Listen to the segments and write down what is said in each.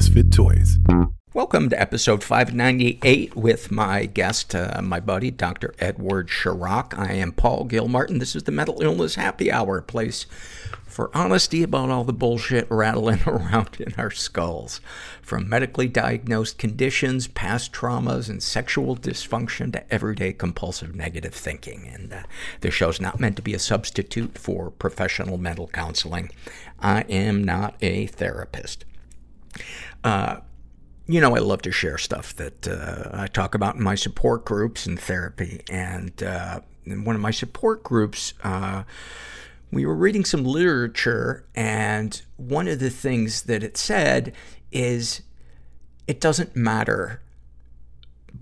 Misfit Toys. Welcome to episode 598 with my guest, uh, my buddy, Dr. Edward Shahrokh. I am Paul Gilmartin. This is the Mental Illness Happy Hour place for honesty about all the bullshit rattling around in our skulls. From medically diagnosed conditions, past traumas, and sexual dysfunction to everyday compulsive negative thinking. And uh, this show's not meant to be a substitute for professional mental counseling. I am not a therapist. Uh, you know, I love to share stuff that uh, I talk about in my support groups and therapy. And uh, in one of my support groups, uh, we were reading some literature, and one of the things that it said is it doesn't matter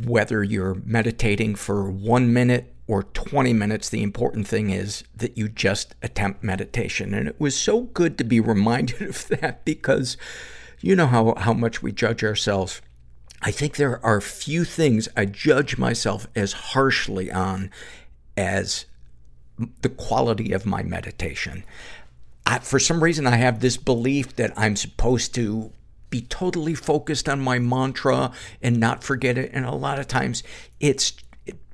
whether you're meditating for one minute or 20 minutes. The important thing is that you just attempt meditation. And it was so good to be reminded of that because you know how, how much we judge ourselves. I think there are few things I judge myself as harshly on as the quality of my meditation. I, for some reason, I have this belief that I'm supposed to be totally focused on my mantra and not forget it. And a lot of times it's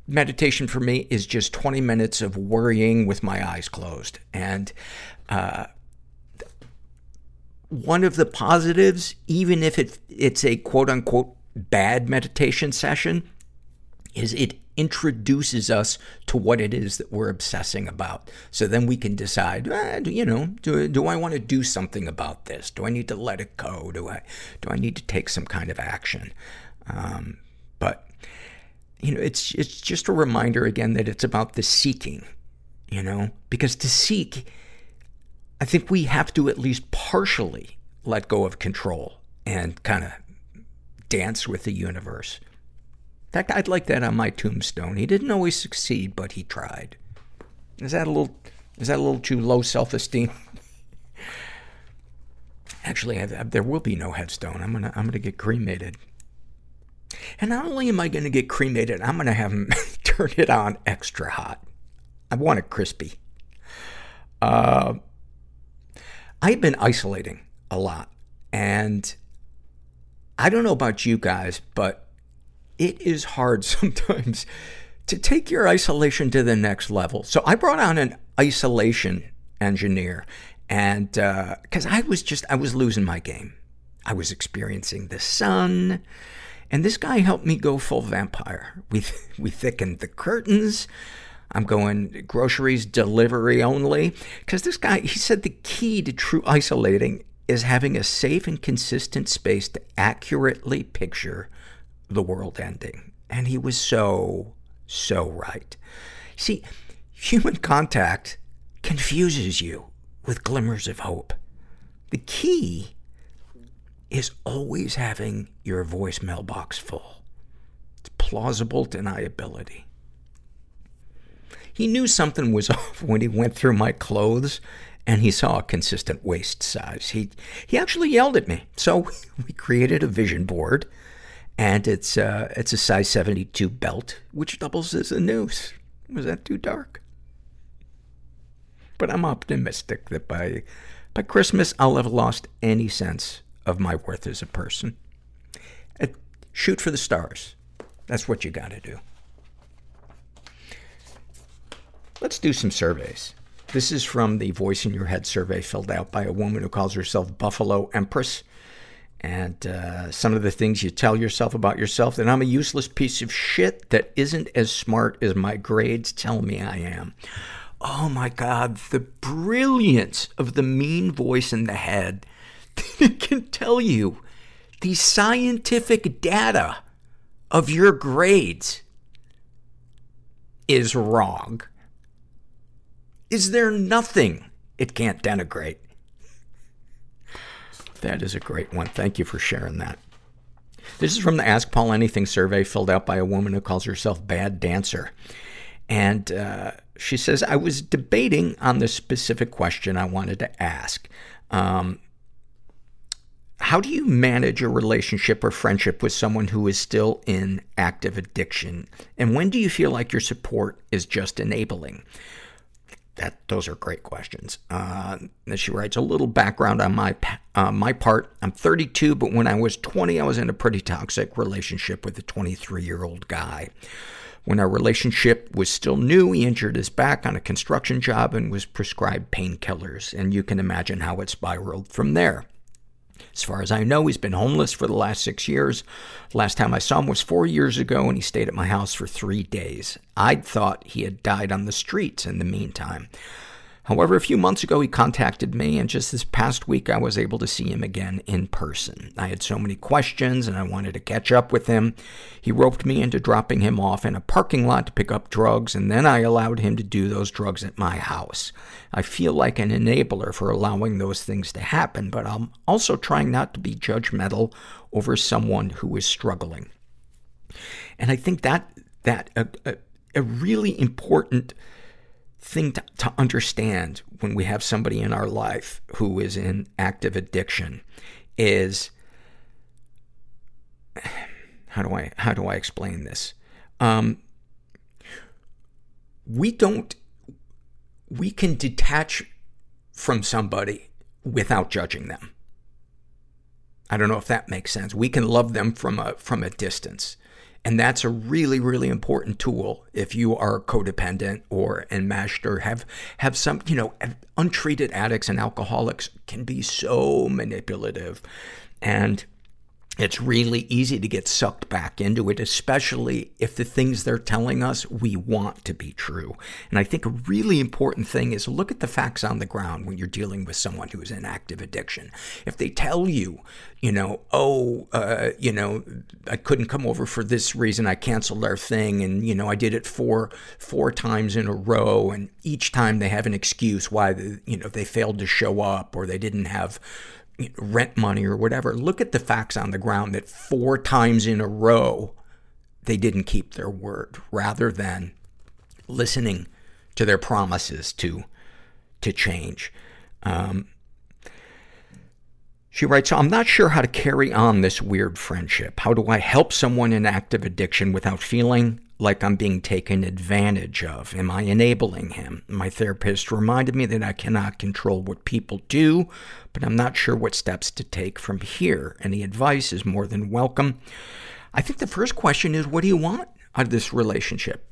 meditation for me is just 20 minutes of worrying with my eyes closed. And, uh, one of the positives, even if it, it's a quote unquote bad meditation session, is it introduces us to what it is that we're obsessing about. So then we can decide, eh, you know, do, do I want to do something about this? Do I need to let it go? Do I, do I need to take some kind of action? Um, but, you know, it's, it's just a reminder again that it's about the seeking, you know, because to seek, I think we have to at least partially let go of control and kind of dance with the universe. In fact, I'd like that on my tombstone. He didn't always succeed, but he tried. Is that a little, is that a little too low self-esteem? Actually, I, I, there will be no headstone. I'm gonna, I'm gonna get cremated. And not only am I gonna get cremated, I'm gonna have him turn it on extra hot. I want it crispy. Uh, I've been isolating a lot. And I don't know about you guys, but it is hard sometimes to take your isolation to the next level. So I brought on an isolation engineer and, uh, cause I was just, I was losing my game. I was experiencing the sun and this guy helped me go full vampire. We, we thickened the curtains. I'm going groceries delivery only. Cause this guy, he said the key to true isolating is having a safe and consistent space to accurately picture the world ending. And he was so, so right. See, human contact confuses you with glimmers of hope. The key is always having your voicemail box full. It's plausible deniability. He knew something was off when he went through my clothes and he saw a consistent waist size. He, he actually yelled at me. So we created a vision board and it's, uh, it's a size 72 belt, which doubles as a noose. Was that too dark? But I'm optimistic that by, by Christmas, I'll have lost any sense of my worth as a person. Uh, shoot for the stars. That's what you gotta do. Let's do some surveys. This is from the Voice in Your Head survey filled out by a woman who calls herself Buffalo Empress and uh, some of the things you tell yourself about yourself that I'm a useless piece of shit that isn't as smart as my grades tell me I am. Oh my God, the brilliance of the mean voice in the head that can tell you the scientific data of your grades is wrong. Is there nothing it can't denigrate? That is a great one. Thank you for sharing that. This is from the Ask Paul Anything survey filled out by a woman who calls herself Bad Dancer. And uh, she says, I was debating on the specific question I wanted to ask. Um, how do you manage a relationship or friendship with someone who is still in active addiction? And when do you feel like your support is just enabling? That, those are great questions. Uh, she writes, a little background on my, uh, my part. I'm 32, but when I was 20, I was in a pretty toxic relationship with a 23 year old guy. When our relationship was still new, he injured his back on a construction job and was prescribed painkillers. And you can imagine how it spiraled from there. As far as I know, he's been homeless for the last six years. Last time I saw him was four years ago, and he stayed at my house for three days. I'd thought he had died on the streets in the meantime. However, a few months ago, he contacted me, and just this past week, I was able to see him again in person. I had so many questions, and I wanted to catch up with him. He roped me into dropping him off in a parking lot to pick up drugs, and then I allowed him to do those drugs at my house. I feel like an enabler for allowing those things to happen, but I'm also trying not to be judgmental over someone who is struggling. And I think that, that, a, a, a really important thing to, to understand when we have somebody in our life who is in active addiction is how do I how do I explain this? Um, we don't we can detach from somebody without judging them. I don't know if that makes sense. We can love them from a from a distance. And that's a really, really important tool if you are codependent or enmeshed or have, have some, you know, untreated addicts and alcoholics can be so manipulative. And it's really easy to get sucked back into it, especially if the things they're telling us we want to be true. And I think a really important thing is look at the facts on the ground when you're dealing with someone who is in active addiction. If they tell you, you know, oh, uh, you know, I couldn't come over for this reason, I canceled our thing, and you know, I did it four four times in a row, and each time they have an excuse why the, you know they failed to show up or they didn't have rent money or whatever. Look at the facts on the ground that four times in a row they didn't keep their word rather than listening to their promises to, to change. Um, she writes, I'm not sure how to carry on this weird friendship. How do I help someone in active addiction without feeling like I'm being taken advantage of? Am I enabling him? My therapist reminded me that I cannot control what people do, but I'm not sure what steps to take from here. Any advice is more than welcome. I think the first question is, what do you want out of this relationship?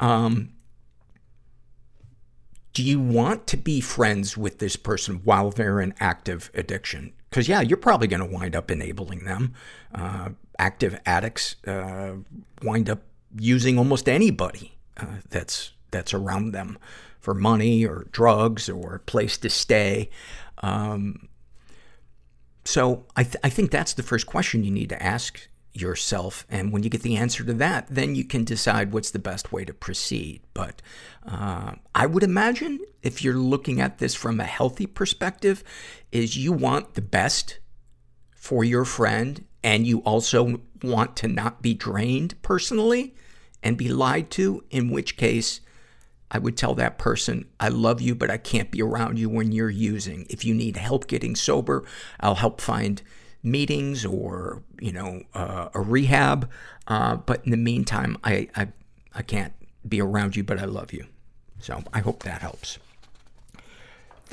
Um, do you want to be friends with this person while they're in active addiction? Because, yeah, you're probably going to wind up enabling them. Uh, active addicts uh, wind up using almost anybody uh, that's that's around them for money or drugs or a place to stay. Um, so I, th- I think that's the first question you need to ask yourself. And when you get the answer to that, then you can decide what's the best way to proceed. But uh, I would imagine if you're looking at this from a healthy perspective, is you want the best for your friend and you also want to not be drained personally and be lied to, in which case, I would tell that person, I love you, but I can't be around you when you're using. If you need help getting sober, I'll help find meetings or, you know, uh, a rehab. Uh, but in the meantime, I, I, I can't be around you, but I love you. So I hope that helps.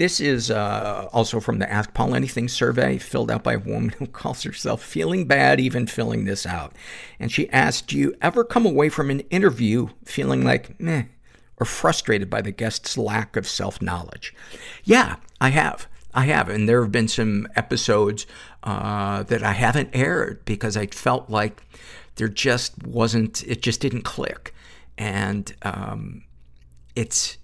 This is uh, also from the Ask Paul Anything survey, filled out by a woman who calls herself feeling bad even filling this out. And she asked, Do you ever come away from an interview feeling like, meh, or frustrated by the guest's lack of self knowledge? Yeah, I have. I have. And there have been some episodes uh, that I haven't aired because I felt like there just wasn't, it just didn't click. And um, it's,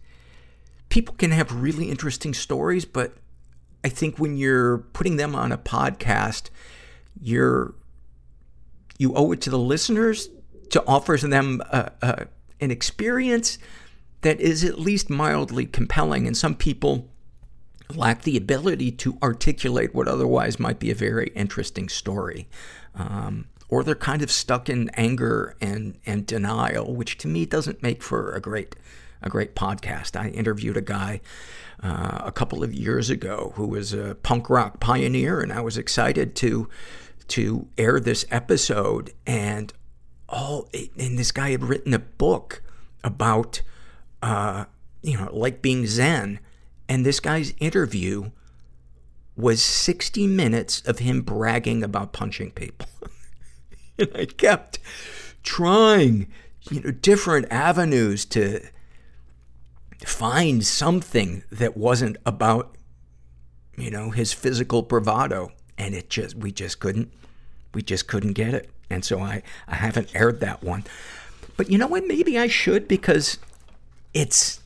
people can have really interesting stories, but I think when you're putting them on a podcast, you're, you owe it to the listeners to offer them a, a, an experience that is at least mildly compelling. And some people lack the ability to articulate what otherwise might be a very interesting story. Um, or they're kind of stuck in anger and, and denial, which to me doesn't make for a great a great podcast. I interviewed a guy uh, a couple of years ago who was a punk rock pioneer, and I was excited to to air this episode. And all, and this guy had written a book about uh, you know, like being Zen. And this guy's interview was 60 minutes of him bragging about punching people. and I kept trying, you know, different avenues to find something that wasn't about, you know, his physical bravado. And it just, we just couldn't, we just couldn't get it. And so I, I haven't aired that one. But you know what? Maybe I should because it's,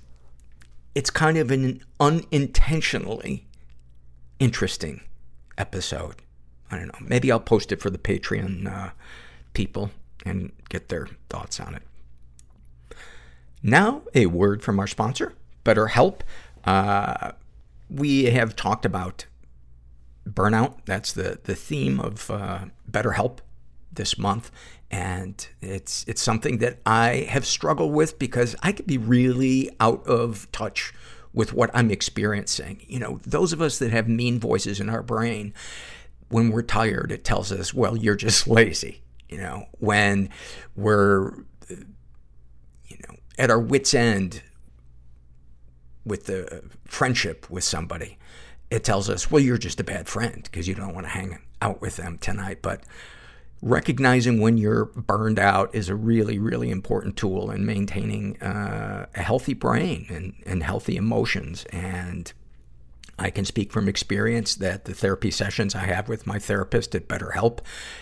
it's kind of an unintentionally interesting episode. I don't know. Maybe I'll post it for the Patreon uh, people and get their thoughts on it. Now, a word from our sponsor, BetterHelp. Uh, we have talked about burnout. That's the, the theme of uh, BetterHelp this month. And it's, it's something that I have struggled with because I could be really out of touch with what I'm experiencing. You know, those of us that have mean voices in our brain, when we're tired, it tells us, well, you're just lazy. You know, when we're, at our wits' end with the friendship with somebody, it tells us, well, you're just a bad friend because you don't want to hang out with them tonight. But recognizing when you're burned out is a really, really important tool in maintaining uh, a healthy brain and, and healthy emotions. And I can speak from experience that the therapy sessions I have with my therapist at BetterHelp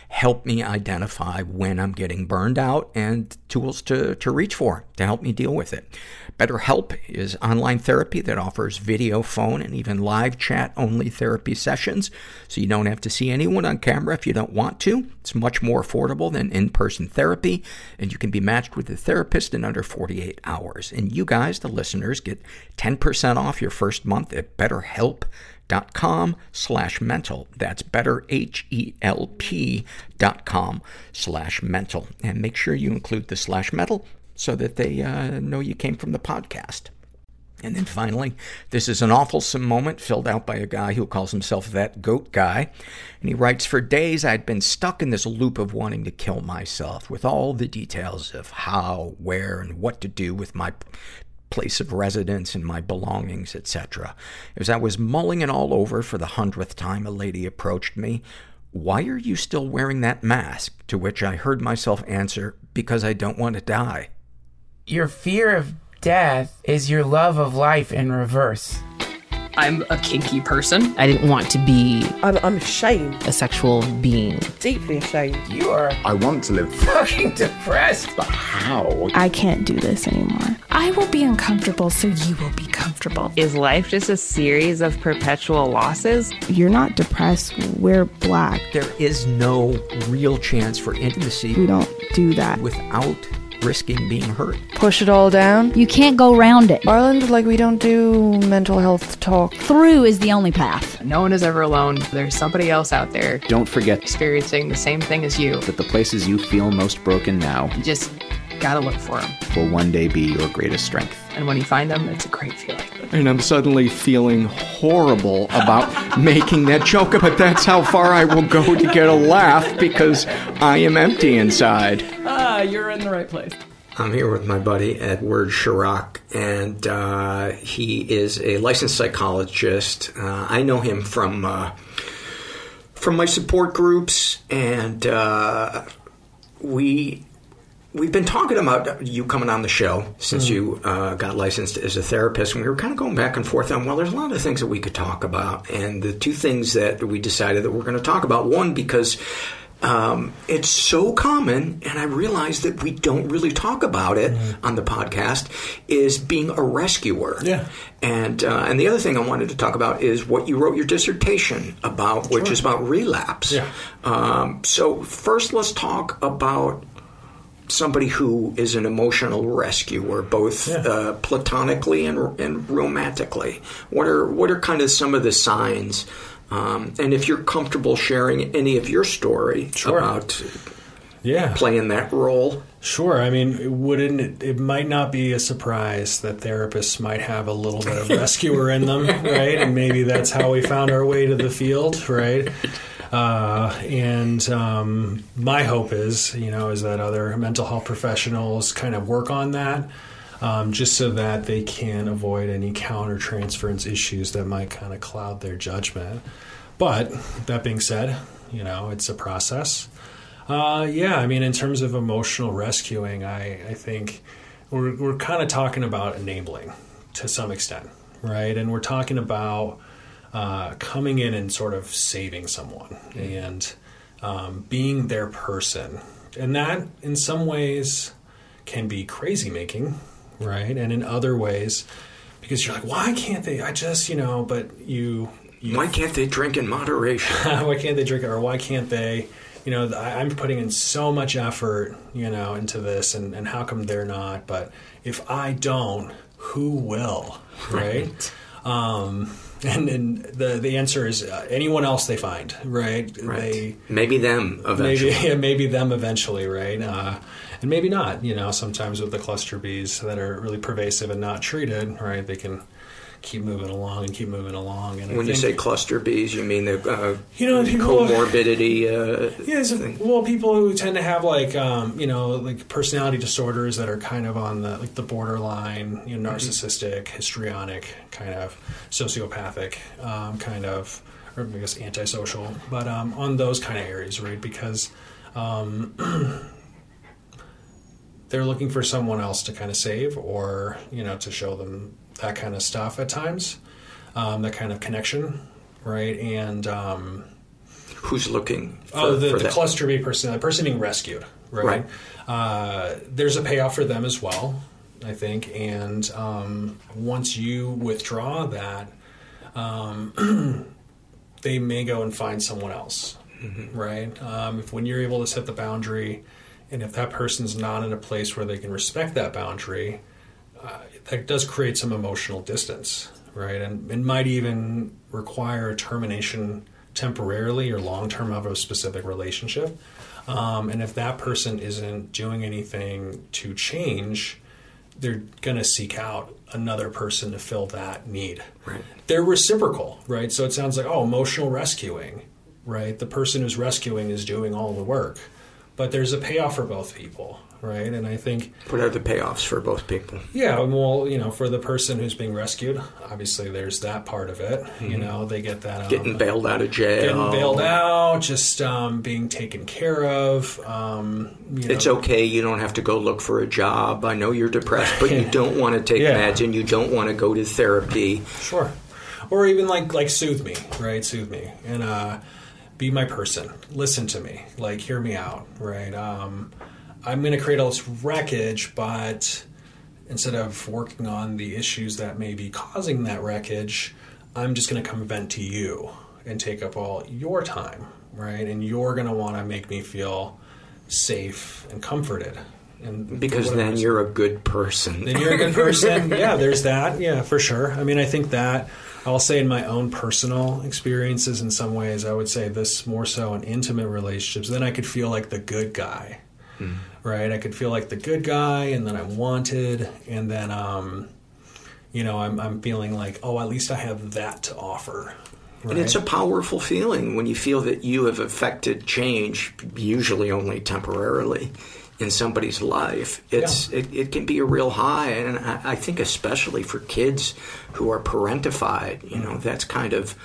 help me identify when I'm getting burned out and tools to, to reach for to help me deal with it. BetterHelp is online therapy that offers video, phone, and even live chat only therapy sessions. So you don't have to see anyone on camera if you don't want to. It's much more affordable than in-person therapy, and you can be matched with a therapist in under 48 hours. And you guys, the listeners, get 10% off your first month at betterhelp.com slash mental. That's better, H-E-L-P dot com slash mental. And make sure you include the slash mental so that they uh, know you came from the podcast. And then finally, this is an awful moment filled out by a guy who calls himself that goat guy. And he writes, For days I'd been stuck in this loop of wanting to kill myself with all the details of how, where, and what to do with my place of residence and my belongings, etc. As I was mulling it all over for the hundredth time, a lady approached me. Why are you still wearing that mask? To which I heard myself answer, Because I don't want to die your fear of death is your love of life in reverse. I'm a kinky person. I didn't want to be I'm, I'm ashamed. a sexual being. Deeply ashamed. You are I want to live. fucking depressed. But how? I can't do this anymore. I will be uncomfortable so you will be comfortable. Is life just a series of perpetual losses? You're not depressed. We're black. There is no real chance for intimacy We don't do that. without risking being hurt. Push it all down. You can't go around it. Ireland, like, we don't do mental health talk. Through is the only path. No one is ever alone. There's somebody else out there Don't forget experiencing the same thing as you. that the places you feel most broken now You just gotta look for them. will one day be your greatest strength. And when you find them, it's a great feeling. And I'm suddenly feeling horrible about making that joke, but that's how far I will go to get a laugh because I am empty inside. Ah, you're in the right place. I'm here with my buddy Edward Shahrokh, and uh, he is a licensed psychologist. Uh, I know him from uh, from my support groups, and uh, we we've been talking about you coming on the show since you uh, got licensed as a therapist, and we were kind of going back and forth on well, there's a lot of things that we could talk about, and the two things that we decided that we're going to talk about one because. Um, it's so common, and I realize that we don't really talk about it on the podcast. Is being a rescuer, Yeah. and uh, and the other thing I wanted to talk about is what you wrote your dissertation about, which is about relapse. Yeah. Um, so first, let's talk about somebody who is an emotional rescuer, both Yeah. uh, platonically and, and romantically. What are what are kind of some of the signs? Um, and if you're comfortable sharing any of your story Sure. about Yeah. playing that role, Sure. I mean, it wouldn't it, it might not be a surprise that therapists might have a little bit of rescuer in them, right? And maybe that's how we found our way to the field, right? Uh, and um, my hope is, you know, is that other mental health professionals kind of work on that. um, just so that they can avoid any counter transference issues that might kind of cloud their judgment. But that being said, you know, it's a process. Uh, yeah, I mean, in terms of emotional rescuing, I, I think we're, we're kind of talking about enabling to some extent, right? And we're talking about uh, coming in and sort of saving someone and um, being their person. And that, in some ways, can be crazy making, right? And in other ways, because you're like, why can't they? I just, you know, but you. you Why can't they drink in moderation? why can't they drink it? Or why can't they? You know, I, I'm putting in so much effort, you know, into this, and, and how come they're not? But if I don't, who will? Right. Um, and, and the the answer is uh, anyone else they find, right? Right. They maybe them eventually. maybe yeah, maybe them eventually, right? Uh, and maybe not. You know, sometimes with the cluster Bs that are really pervasive and not treated, right? They can keep moving along and keep moving along. And I When you say cluster Bs, you mean the uh, You know, people- comorbidity? Uh, Yeah, so, well, people who tend to have like um, you know like personality disorders that are kind of on the like the borderline, you know, narcissistic, histrionic, kind of sociopathic, um, kind of, or I guess antisocial, but um, on those kind of areas, right? Because um, they're looking for someone else to kind of save, or you know, to show them that kind of stuff at times, um, that kind of connection, right? And um, Who's looking? For, oh, the, the cluster B person, the person being rescued, right? Right. Uh, there's a payoff for them as well, I think. And um, once you withdraw that, um, they may go and find someone else, right? Um, if when you're able to set the boundary, and if that person's not in a place where they can respect that boundary, uh, that does create some emotional distance, right? And it might even require a termination temporarily or long term of a specific relationship. Um, and if that person isn't doing anything to change, they're going to seek out another person to fill that need. Right. They're reciprocal, right? So it sounds like, oh, emotional rescuing, right? The person who's rescuing is doing all the work. But there's a payoff for both people, right? And I think What are the payoffs for both people? yeah, well, you know, for the person who's being rescued, obviously there's that part of it. You know, they get that um, Mm-hmm. Getting bailed out of jail. getting bailed out, just um, being taken care of. Um, you know, It's okay. You don't have to go look for a job. I know you're depressed, but you don't want to take Yeah. meds and you don't want to go to therapy. Sure. Or even like like soothe me, right? Soothe me and uh, be my person. Listen to me, like hear me out, right? Um, I'm going to create all this wreckage, but instead of working on the issues that may be causing that wreckage, I'm just going to come vent to you and take up all your time, right? And you're going to want to make me feel safe and comforted. And Because then you're a good person. then you're a good person. yeah, there's that. Yeah, for sure. I mean, I think that I'll say in my own personal experiences, in some ways, I would say this more so in intimate relationships. Then I could feel like the good guy, hmm. Right? I could feel like the good guy, and then I'm wanted, and then, um, you know, I'm, I'm feeling like, oh, at least I have that to offer. Right? And it's a powerful feeling when you feel that you have affected change, usually only temporarily, in somebody's life. It's it, it can be a real high, and I, I think especially for kids who are parentified, you know, that's kind of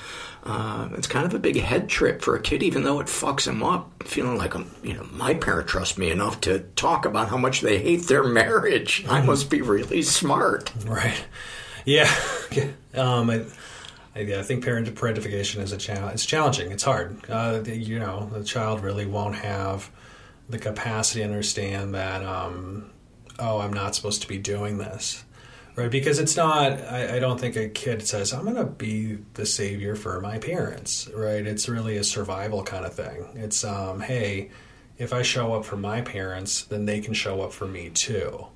uh, it's kind of a big head trip for a kid, even though it fucks them up, feeling like, um, you know, my parent trusts me enough to talk about how much they hate their marriage. I must be really smart. Right. Yeah. um, I, I, yeah, I think parent parentification is a challenge. It's challenging. It's hard. Uh, you know, the child really won't have the capacity to understand that. Um, oh, I'm not supposed to be doing this, right? Because it's not. I, I don't think a kid says, "I'm going to be the savior for my parents," right? It's really a survival kind of thing. It's, um, hey, if I show up for my parents, then they can show up for me too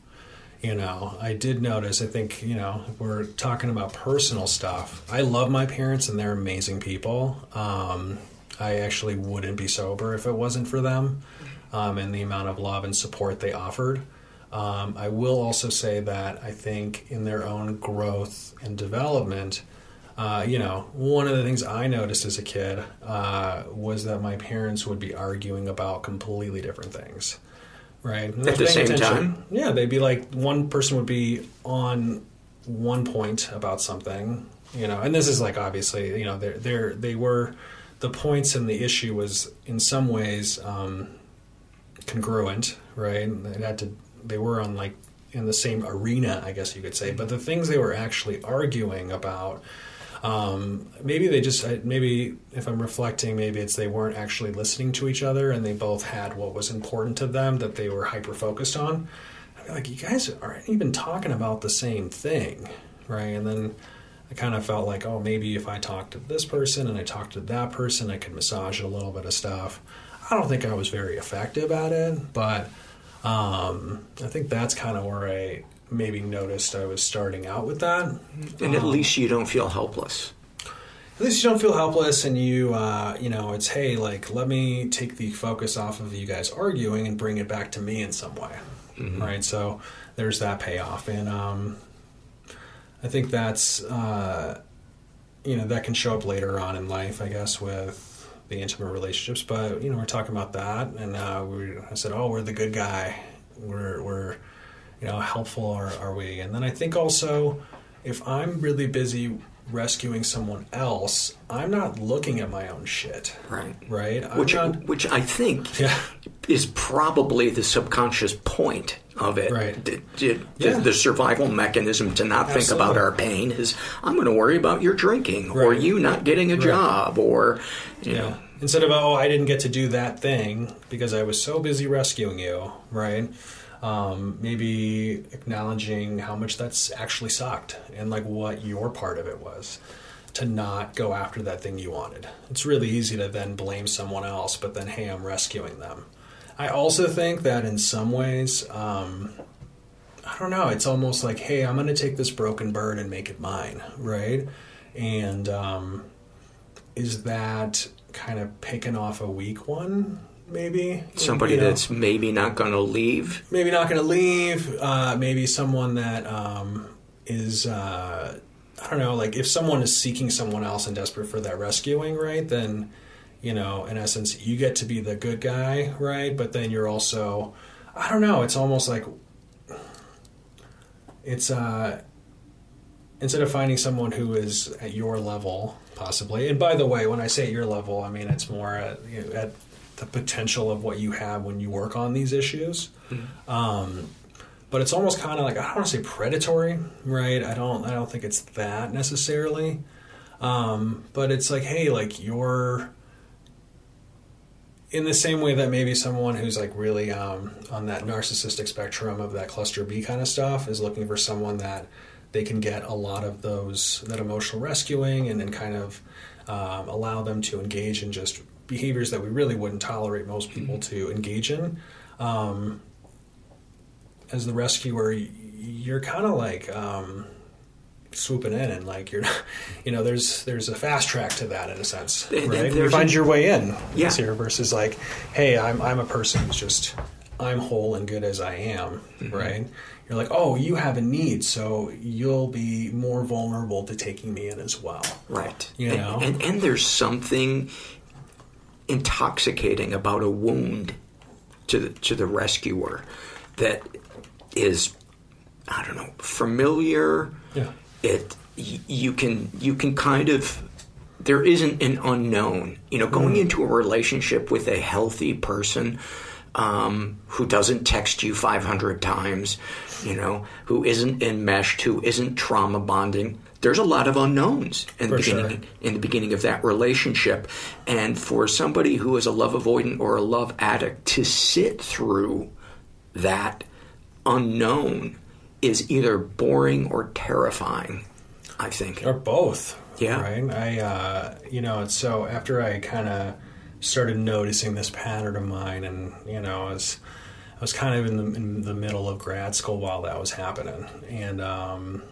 you know i did notice i think you know we're talking about personal stuff i love my parents and they're amazing people um, i actually wouldn't be sober if it wasn't for them um, and the amount of love and support they offered um, i will also say that i think in their own growth and development uh, you know, one of the things I noticed as a kid uh, was that my parents would be arguing about completely different things right? At the same attention. time? Yeah, they'd be like one person would be on one point about something, you know, and this is like obviously, you know, they're they're they were the points and the issue was in some ways um, congruent, right? It had to they were on like in the same arena, I guess you could say, but the things they were actually arguing about. Um, maybe they just maybe if I'm reflecting, maybe it's they weren't actually listening to each other, and they both had what was important to them that they were hyper focused on. Like, you guys aren't even talking about the same thing, right? And then I kind of felt like, oh, maybe if I talked to this person and I talked to that person, I could massage a little bit of stuff. I don't think I was very effective at it, but um, I think that's kind of where I maybe noticed I was starting out with that. And at Um, least you don't feel helpless. at least you don't feel helpless and you uh, you know it's hey like let me take the focus off of you guys arguing and bring it back to me in some way right so there's that payoff and um, i think that's uh, you know that can show up later on in life i guess with the intimate relationships but you know we're talking about that and uh, we i said oh we're the good guy we're we're you know helpful are, are we and then i think also if i'm really busy rescuing someone else i'm not looking at my own shit Right. right I'm Which, not- which I think Yeah. Is probably the subconscious point of it. Right. The, the- Yeah. the survival mechanism to not think about our pain is I'm going to worry about your drinking or you not getting a Right. job or, you Yeah. know. Instead of oh, I didn't get to do that thing because I was so busy rescuing you, right? Um, maybe acknowledging how much that's actually sucked and like what your part of it was to not go after that thing you wanted. It's really easy to then blame someone else, but then hey, I'm rescuing them. I also think that in some ways, um, I don't know. It's almost like, hey, I'm going to take this broken bird and make it mine, right? And um, is that kind of picking off a weak one? Maybe Somebody You know? that's maybe not going to leave. maybe not going to leave. Uh, maybe someone that um, is. Uh, I don't know. Like if someone is seeking someone else and desperate for that rescuing, right? Then, you know, in essence, you get to be the good guy, right? But then you're also, I don't know. It's almost like it's uh instead of finding someone who is at your level possibly and by the way when i say at your level i mean it's more at, you know, at the potential of what you have when you work on these issues um, but it's almost kind of like i don't want to say predatory right i don't i don't think it's that necessarily um, but it's like hey like you're in the same way that maybe someone who's like really um, on that narcissistic spectrum of that cluster B kind of stuff is looking for someone that they can get a lot of those that emotional rescuing and then kind of um, allow them to engage in just behaviors that we really wouldn't tolerate most people to engage in. Um, as the rescuer, you're kind of like um, swooping in and like you're, you know, there's there's a fast track to that in a sense, right? You find your way in Yeah. here versus like, hey, I'm I'm a person who's just I'm whole and good as I am, Mm-hmm. right? You're like, oh, you have a need, so you'll be more vulnerable to taking me in as well. Right. You And- know? And, and, there's something intoxicating about a wound to the, to the rescuer that is, I don't know, familiar. Yeah. It you can you can kind of there isn't an unknown. You know, going into a relationship with a healthy person um, who doesn't text you 500 times, you know, who isn't enmeshed, who isn't trauma bonding. There's a lot of unknowns in the For sure. beginning in the beginning of that relationship, and for somebody who is a love avoidant or a love addict to sit through that unknown is either boring or terrifying. I think. or both. Yeah. Right. I, uh, you know, so after I kind of started noticing this pattern of mine, and you know, I was, I was kind of in the in the middle of grad school while that was happening, and um,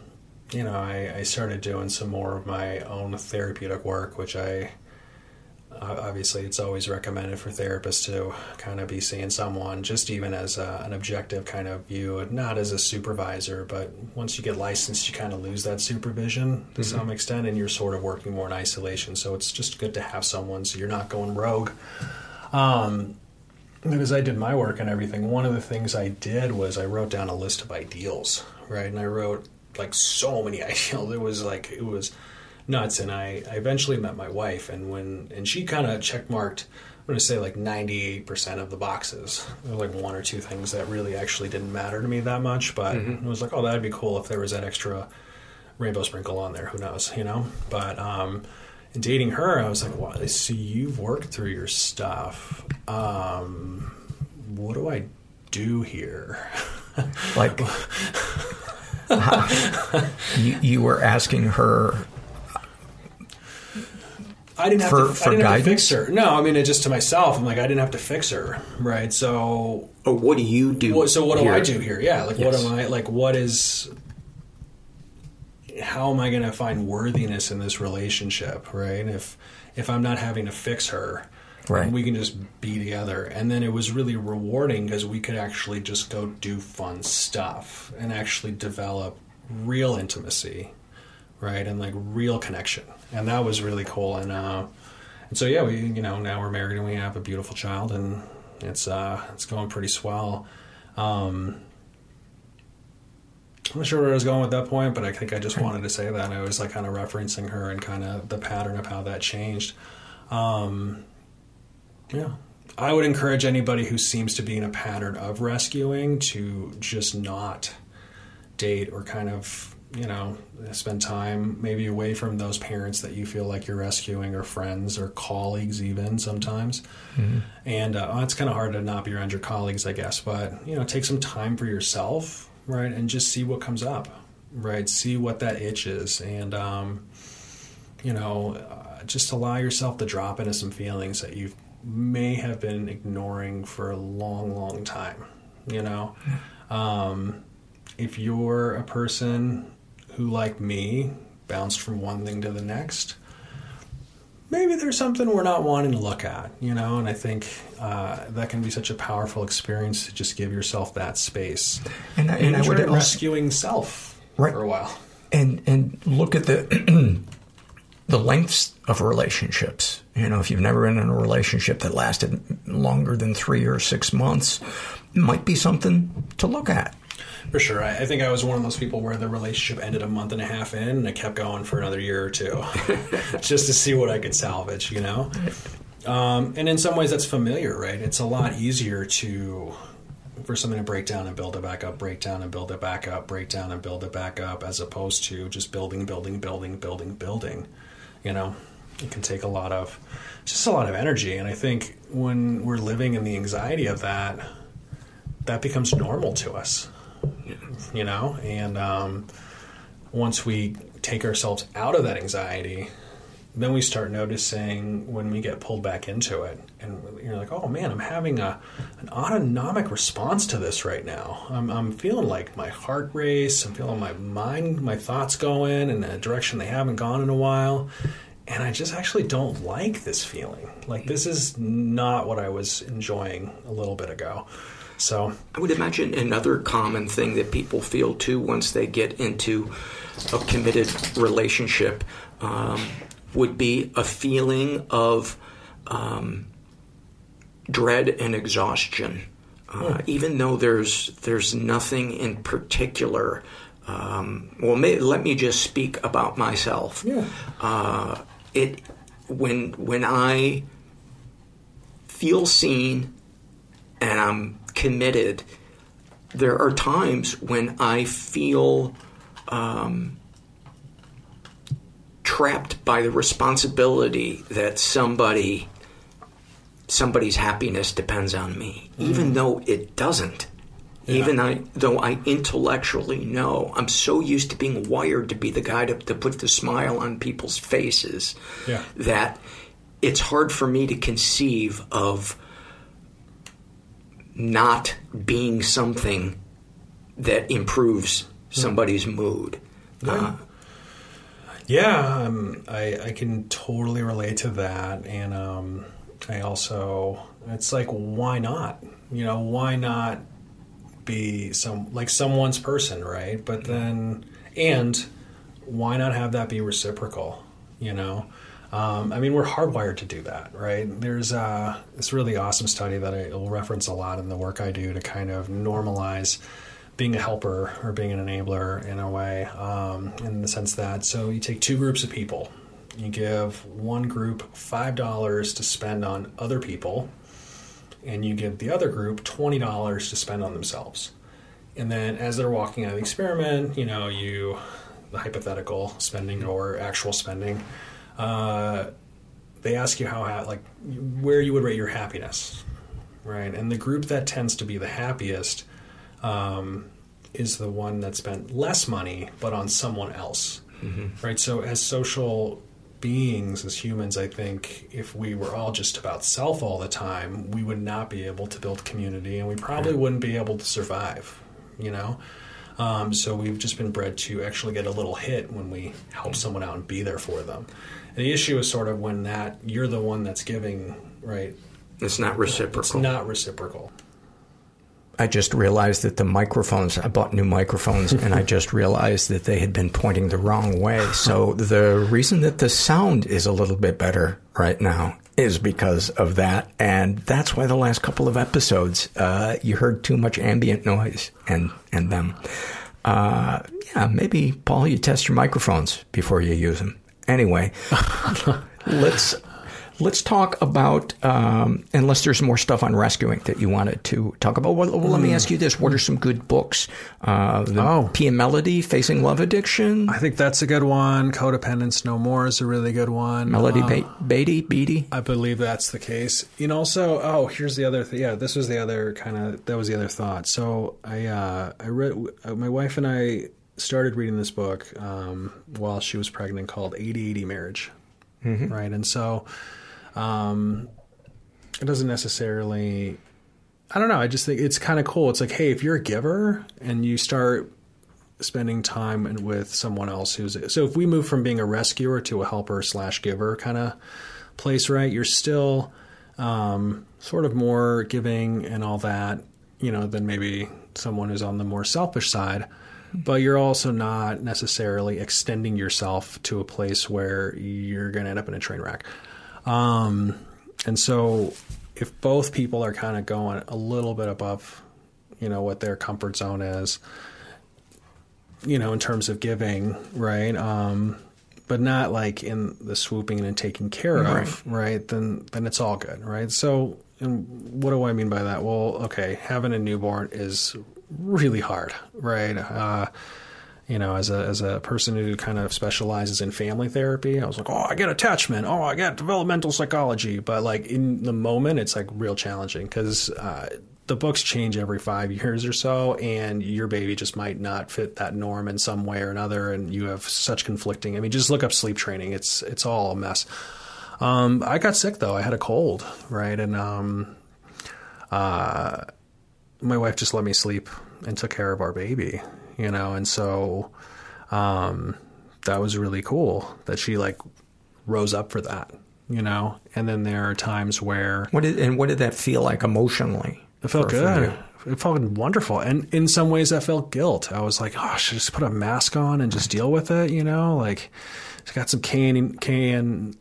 you know, I, I started doing some more of my own therapeutic work, which I. Obviously, it's always recommended for therapists to kind of be seeing someone, just even as a, an objective kind of view, not as a supervisor. But once you get licensed, you kind of lose that supervision to some extent, and you're sort of working more in isolation. So it's just good to have someone so you're not going rogue. Um, because I did my work and everything, one of the things I did was I wrote down a list of ideals, right? And I wrote like so many ideals. It was like it was nuts. And I, I eventually met my wife, and when and she kind of check marked. I'm going to say like 98% of the boxes. There were like one or two things that really actually didn't matter to me that much, but it was like, oh, that'd be cool if there was that extra rainbow sprinkle on there. Who knows, you know? But um, dating her, I was like, wow, so you've worked through your stuff. Um, what do I do here? Like, you, you were asking her I didn't have For- to. for I didn't have to fix her. No, I mean it just to myself. I'm like, I didn't have to fix her, right? So, oh, what do you do? what, so what do? I do here? Yeah, like Yes. what am I like? What is? How am I going to find worthiness in this relationship, right? If if I'm not having to fix her, Right. we can just be together. And then it was really rewarding because we could actually just go do fun stuff and actually develop real intimacy, right? And like real connection. And that was really cool. And uh, and so yeah, we you know now we're married and we have a beautiful child and it's uh it's going pretty swell. Um, I'm not sure where I was going with that point, but I think I just wanted to say that. I was like kind of referencing her and kind of the pattern of how that changed. Um, yeah. I would encourage anybody who seems to be in a pattern of rescuing to just not date or kind of, you know, spend time maybe away from those parents that you feel like you're rescuing or friends or colleagues, even sometimes. And uh, well, it's kind of hard to not be around your colleagues, I guess, but, you know, take some time for yourself, right? And just see what comes up, right? See what that itch is. And, um, you know, uh, just allow yourself to drop into some feelings that you may have been ignoring for a long, long time. You know, um, if you're a person who, like me, bounced from one thing to the next, maybe there's something we're not wanting to look at. You know, and I think uh, that can be such a powerful experience to just give yourself that space And I- and I would- rescuing self Right. for a while. and and look at the the lengths of relationships. You know, if you've never been in a relationship that lasted longer than three or six months, it might be something to look at. For sure. I, I think I was one of those people where the relationship ended a month and a half in and I kept going for another year or two just to see what I could salvage, you know? Um, and in some ways that's familiar, right? It's a lot easier to for something to break down and build it back up, break down and build it back up, break down and build it back up, as opposed to just building, building, building, building, building. You know, it can take a lot of just a lot of energy. And I think when we're living in the anxiety of that, that becomes normal to us you know? And um, once we take ourselves out of that anxiety then we start noticing when we get pulled back into it and you're like oh man i'm having a an autonomic response to this right now. I'm, I'm feeling like my heart race i'm feeling my mind my thoughts going in a direction they haven't gone in a while. And i just actually don't like this feeling. Like this is not what i was enjoying a little bit ago so I would imagine another common thing that people feel too once they get into a committed relationship um, would be a feeling of um, dread and exhaustion. Uh, even though there's there's nothing in particular. Um, well, may, let me just speak about myself. Yeah. Uh, it when when I feel seen and I'm committed, there are times when I feel um, trapped by the responsibility that somebody somebody's happiness depends on me, even though it doesn't. Even I, though I intellectually know, I'm so used to being wired to be the guy to, to put the smile on people's faces Yeah. that it's hard for me to conceive of not being something that improves somebody's mood. Uh, Yeah, um, I I can totally relate to that, and um, I also it's like why not? You know, why not be some like someone's person, right? But then and why not have that be reciprocal? You know, Um, I mean, we're hardwired to do that, right? There's uh, this really awesome study that I will reference a lot in the work I do to kind of normalize being a helper or being an enabler in a way, um, in the sense that so you take two groups of people, you give one group five dollars to spend on other people, and you give the other group twenty dollars to spend on themselves. And then as they're walking out of the experiment, you know, you the hypothetical spending or actual spending, uh, they ask you how like where you would rate your happiness, right? And the group that tends to be the happiest um, is the one that spent less money but on someone else, right? So as social beings, as humans, I think if we were all just about self all the time, we would not be able to build community, and we probably wouldn't be able to survive. You know. Um, so we've just been bred to actually get a little hit when we help someone out and be there for them. And the issue is sort of when that you're the one that's giving, right? It's not reciprocal. It's not reciprocal. I just realized that the microphones, I bought new microphones and I just realized that they had been pointing the wrong way. So the reason that the sound is a little bit better right now is because of that. And that's why the last couple of episodes, uh, you heard too much ambient noise and, and them. Uh, yeah, maybe, Paul, you test your microphones before you use them. Anyway, let's let's talk about um, unless there's more stuff on rescuing that you wanted to talk about. Well, well let me ask you this: What are some good books? Uh, Oh. Pia Mellody, Facing Love Addiction. I think that's a good one. Codependence No More is a really good one. Melody Um, ba- Beattie, Beattie. I believe that's the case. And also, oh, here's the other thing. Yeah, this was the other kind of that was the other thought. So I uh, I read uh, my wife and I started reading this book um, while she was pregnant called 80-80 Marriage, right? And so um, it doesn't necessarily. I don't know. I just think it's kind of cool. It's like, hey, if you're a giver and you start spending time and- with someone else who's so if we move from being a rescuer to a helper slash giver kind of place, right? You're still um, sort of more giving and all that, you know, than maybe someone who's on the more selfish side. But you're also not necessarily extending yourself to a place where you're going to end up in a train wreck. Um, and so, if both people are kind of going a little bit above, you know, what their comfort zone is, you know, in terms of giving, right? Um, but not like in the swooping in and taking care of, right? Then then it's all good, right? So, and what do I mean by that? Well, okay, having a newborn is really hard, right? Uh, you know, as a as a person who kind of specializes in family therapy, I was like, oh, I get attachment, oh, I get developmental psychology, but like in the moment, it's like real challenging because uh, the books change every five years or so, and your baby just might not fit that norm in some way or another, and you have such conflicting. I mean, just look up sleep training; it's it's all a mess. Um, I got sick though; I had a cold, right, and um, uh, my wife just let me sleep and took care of our baby, you know, and so um, that was really cool that she like rose up for that, you know. And then there are times where What did and what did that feel like emotionally? it felt good. It felt wonderful, and in some ways, I felt guilt. I was like, "Oh, I should just put a mask on and just deal with it," you know. Like, I got some KN KN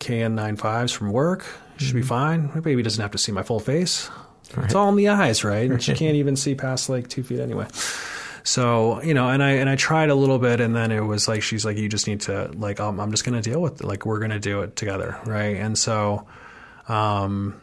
KN nine fives from work. Should be fine. My baby doesn't have to see my full face. It's all in the eyes, right? And she can't even see past like two feet anyway. So you know, and I and I tried a little bit, and then it was like she's like, you just need to like, um, I'm just gonna deal with it. Like we're gonna do it together, right? And so, um,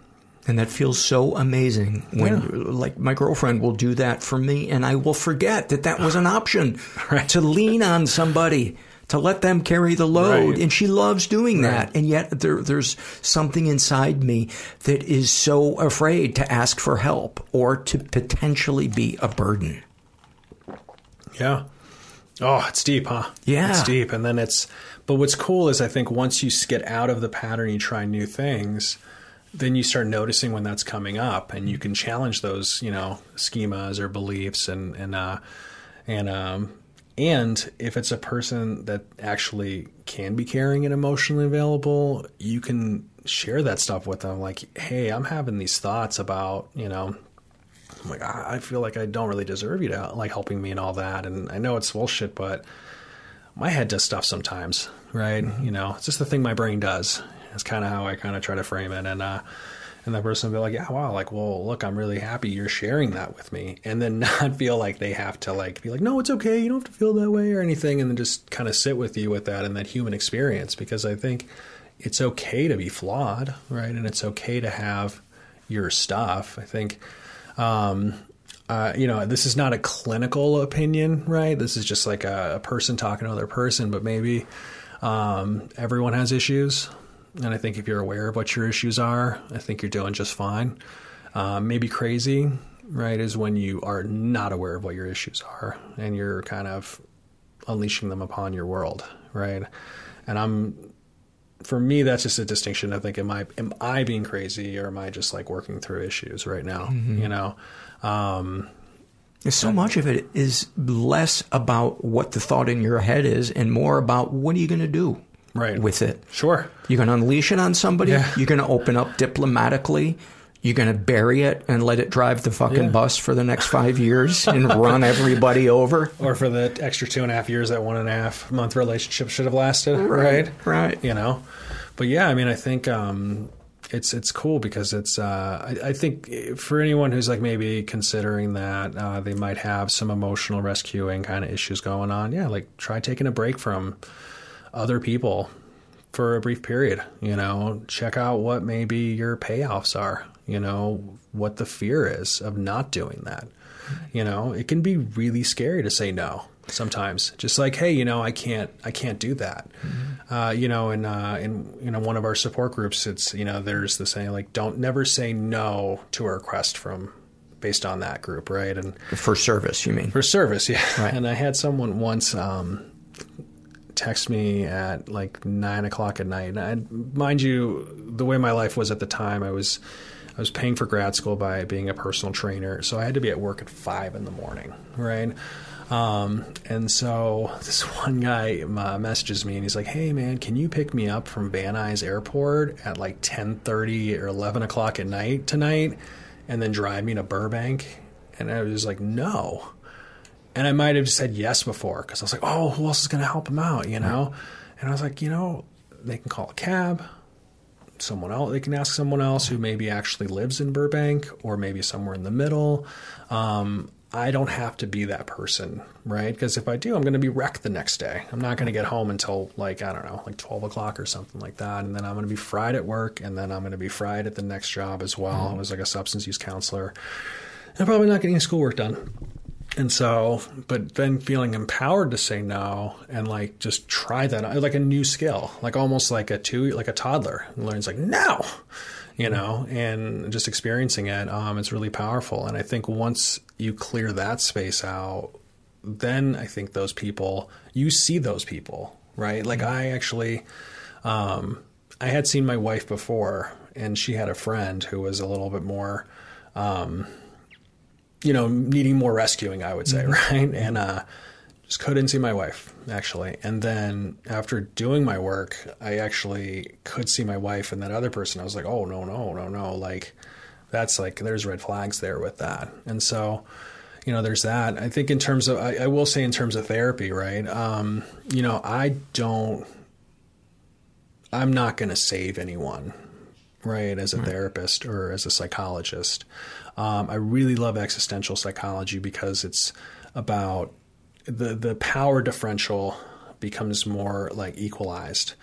And that feels so amazing when, like, my girlfriend will do that for me, and I will forget that that was an option right. to lean on somebody to let them carry the load, Right. and she loves doing that. And yet, there, there's something inside me that is so afraid to ask for help or to potentially be a burden. Yeah. Oh, it's deep, huh? Yeah. It's deep. And then it's, but what's cool is I think once you get out of the pattern, you try new things, then you start noticing when that's coming up and you can challenge those, you know, schemas or beliefs and, and, uh, and, um, and if it's a person that actually can be caring and emotionally available, you can share that stuff with them. Like, hey, I'm having these thoughts about, you know, I'm like, I feel like I don't really deserve you to like helping me and all that. And I know it's bullshit, but my head does stuff sometimes, right? You know, it's just the thing my brain does. It's kind of how I kind of try to frame it, and uh, and that person will be like, yeah, wow, like, well, look, I'm really happy you're sharing that with me, and then not feel like they have to like be like, no, it's okay, you don't have to feel that way or anything, and then just kind of sit with you with that and that human experience, because I think it's okay to be flawed, right, and it's okay to have your stuff. I think. Um, uh, you know, this is not a clinical opinion, right? This is just like a, a person talking to another person, but maybe um, everyone has issues. And I think if you're aware of what your issues are, I think you're doing just fine. Um, maybe crazy, right, is when you are not aware of what your issues are and you're kind of unleashing them upon your world, right? And I'm, for me, that's just a distinction. I think, am I am I being crazy or am I just like working through issues right now? Mhm. You know, um, So much of it is less about what the thought in your head is and more about what are you going to do right. with it. Sure. You're going to unleash it on somebody. Yeah. You're going to open up diplomatically. You're going to bury it and let it drive the fucking Yeah. bus for the next five years and run everybody over. or for the extra two and a half years that one and a half month relationship should have lasted, right? Right. You know, but yeah, I mean, I think um, it's it's cool because it's. Uh, I, I think for anyone who's like maybe considering that uh, they might have some emotional rescuing kind of issues going on, yeah, like try taking a break from other people for a brief period. You know, check out what maybe your payoffs are. You know, what the fear is of not doing that. You know, it can be really scary to say no sometimes. Just like, hey, you know, I can't, I can't do that. Uh, you know, in uh, in you know one of our support groups, it's you know, there's the saying like, don't never say no to a request from based on that group, right? And For service, you mean? for service, yeah. Right. And I had someone once um, text me at like nine o'clock at night. And I, mind you, the way my life was at the time, I was I was paying for grad school by being a personal trainer, so I had to be at work at five in the morning, right? Um, and so this one guy uh, messages me and he's like, "Hey man, can you pick me up from Van Nuys Airport at like ten thirty or eleven o'clock at night tonight, and then drive me to Burbank?" And I was like, "No." And I might have said yes before because I was like, "Oh, who else is going to help him out?" You know. And I was like, you know, they can call a cab. Someone else, they can ask someone else who maybe actually lives in Burbank or maybe somewhere in the middle. Um, I don't have to be that person, right? Because if I do, I'm going to be wrecked the next day. I'm not going to get home until like I don't know, like 12 o'clock or something like that, and then I'm going to be fried at work, and then I'm going to be fried at the next job as well. I was like a substance use counselor. I'm probably not getting schoolwork done. And so, but then feeling empowered to say no and like just try that, like a new skill, like almost like a two, like a toddler learns like no, you know, and just experiencing it, um, it's really powerful. And I think once you clear that space out, then I think those people, you see those people, right? Like I actually, um, I had seen my wife before, and she had a friend who was a little bit more, um, you know, needing more rescuing, I would say, right? And uh, just couldn't see my wife actually. And then after doing my work, I actually could see my wife and that other person. I was like, oh no, no, no, no, like that's like there's red flags there with that. And so, you know, there's that. I think in terms of, I, I will say in terms of therapy, right? Um, you know, I don't, I'm not going to save anyone, right, as a therapist or as a psychologist. Um, I really love existential psychology because it's about the the power differential becomes more like equalized,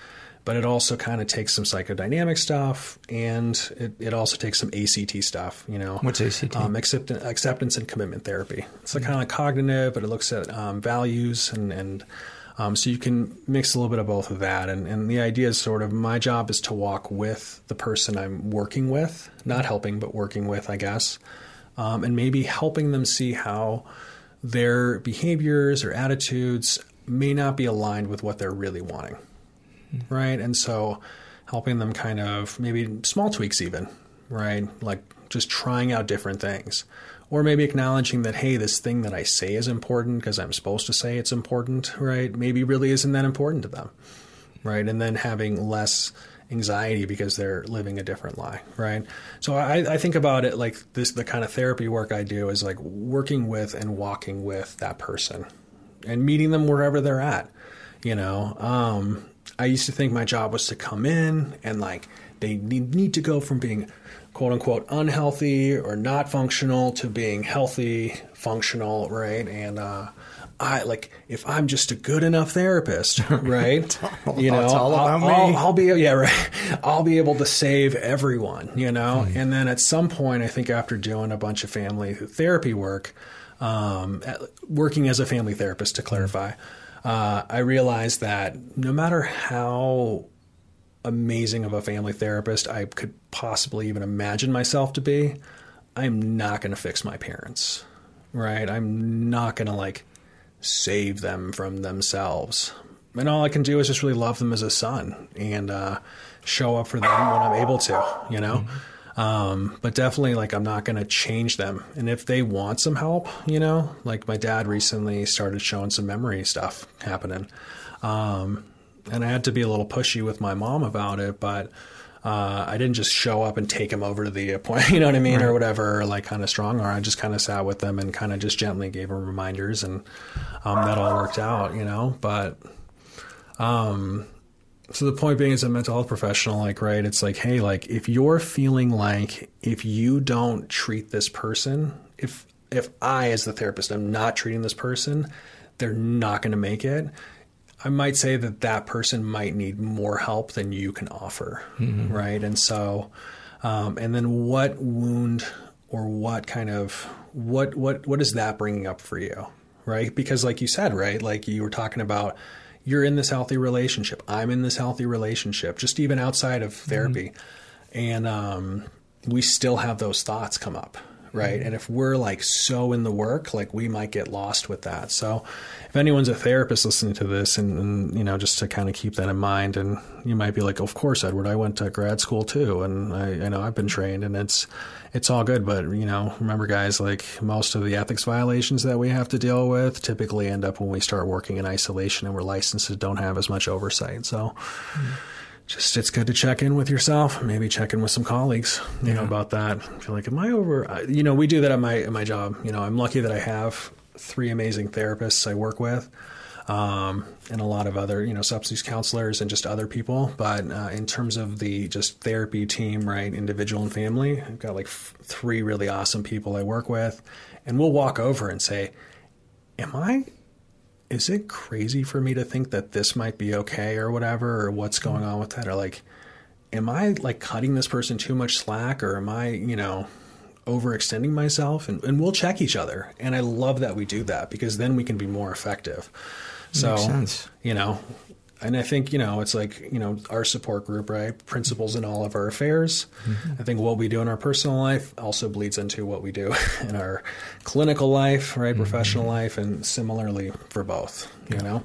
but it also kind of takes some psychodynamic stuff and it, it also takes some ACT stuff. You know, What's ACT? Um, accept, acceptance and commitment therapy. It's like kind of like cognitive, but it looks at um, values and and um, so you can mix a little bit of both of that. And, and the idea is sort of my job is to walk with the person I'm working with, not helping, but working with, I guess, um, and maybe helping them see how their behaviors or attitudes may not be aligned with what they're really wanting. Right. And so helping them kind of maybe small tweaks, even, right? Like just trying out different things. Or maybe acknowledging that, hey, this thing that I say is important because I'm supposed to say it's important, right? Maybe really isn't that important to them, right? And then having less anxiety because they're living a different lie, right? So I, I think about it like this the kind of therapy work I do is like working with and walking with that person and meeting them wherever they're at. You know, um, I used to think my job was to come in and like they need, need to go from being quote unquote unhealthy or not functional to being healthy, functional, right? And uh, I like if I'm just a good enough therapist, right? you know, I'll. I'll, I'll be yeah, right. I'll be able to save everyone, you know. And then at some point, I think after doing a bunch of family therapy work, um, working as a family therapist to clarify, uh, I realized that no matter how amazing of a family therapist I could possibly even imagine myself to be, I'm not going to fix my parents, right? I'm not going to like save them from themselves. And all I can do is just really love them as a son and uh, show up for them when I'm able to, you know? Um, but definitely, like, I'm not going to change them. And if they want some help, you know, like my dad recently started showing some memory stuff happening. Um, and I had to be a little pushy with my mom about it, but uh, I didn't just show up and take him over to the appointment, you know what I mean, or whatever, or like kind of strong arm. I just kind of sat with them and kind of just gently gave them reminders, and um, that all worked out, you know. But um, so the point being, as a mental health professional, like, right, it's like, hey, like, if you're feeling like if you don't treat this person, if if I, as the therapist, am not treating this person, they're not going to make it. I might say that that person might need more help than you can offer, right? And so, um, and then what wound or what kind of what what what is that bringing up for you, right? Because like you said, right, like you were talking about, you're in this healthy relationship. I'm in this healthy relationship, just even outside of therapy, and um, we still have those thoughts come up right? Mm-hmm. And if we're like so in the work like we might get lost with that. So if anyone's a therapist listening to this and, and you know just to kind of keep that in mind and you might be like of course edward i went to grad school too and i you know i've been mm-hmm. trained and it's it's all good. But you know remember guys like most of the ethics violations that we have to deal with typically end up when we start working in isolation and where licenses don't have as much oversight. So mm-hmm. Just it's good to check in with yourself maybe check in with some colleagues you know about that. I feel like am i over I- you know we do that at my at my job. You know i'm lucky that i have three amazing therapists i work with um, and a lot of other you know substance counselors and just other people. But uh, in terms of the just therapy team right individual and family i've got like f- three really awesome people i work with. And we'll walk over and say am i is it crazy for me to think that this might be okay or whatever or what's mm-hmm. going on with that? Or like am i like cutting this person too much slack or am i you know overextending myself? And, and we'll check each other. And i love that we do that because then we can be more effective. So Makes sense. you know and i think you know it's like you know our support group right? Principles in all of our affairs. I think what we do in our personal life also bleeds into what we do in our clinical life right? Professional life and similarly for both you know?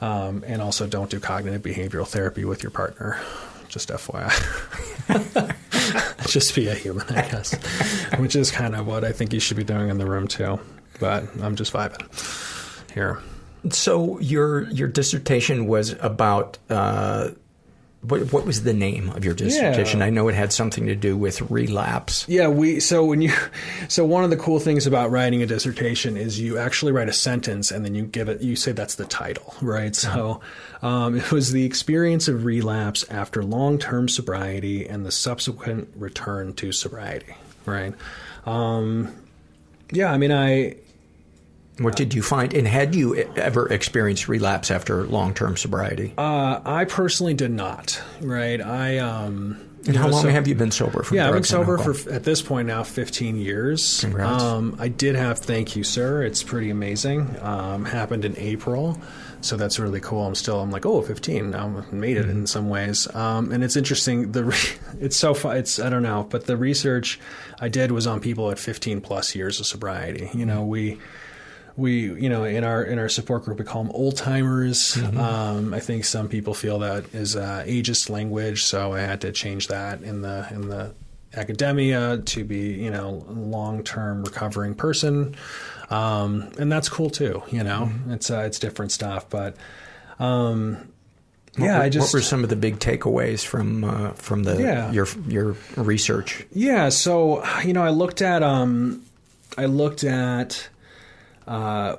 Um, and also don't do cognitive behavioral therapy with your partner just fyi just be a human i guess which is kind of what i think you should be doing in the room too but i'm just vibing here So your your dissertation was about uh, what, what was the name of your dissertation? Yeah. I know it had something to do with relapse. Yeah, we so when you so one of the cool things about writing a dissertation is you actually write a sentence and then you give it you say that's the title, right? So um, it was the experience of relapse after long-term sobriety and the subsequent return to sobriety, right? Um, yeah, I mean I What did you find? And had you ever experienced relapse after long term sobriety? uh, I personally did not, right? I um and how know, long so- have you been sober from Yeah, I've been sober for at this point now 15 years. Congrats. Um, I did have thank you, sir. It's pretty amazing. Um, happened in April, so that's really cool. I'm still I'm like oh 15. I made it Mm-hmm. in some ways, um, and it's interesting. The re- it's so fun. It's I don't know, but the research I did was on people at 15 plus years of sobriety. You know we we you know in our in our support group we call them old timers um, i think some people feel that is uh, ageist language so i had to change that in the in the academia to be you know long term recovering person. Um, and that's cool too you know? It's uh, it's different stuff but um, What yeah were- i just what were some of the big takeaways from uh, from the Yeah. your your research? Yeah, so you know, I looked at um, I looked at, uh,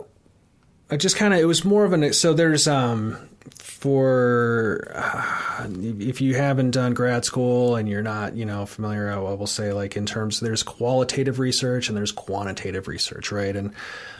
I just kind of it was more of an so there's um for uh, if you haven't done grad school and you're not, you know, familiar, I will say like in terms there's qualitative research and there's quantitative research, right? And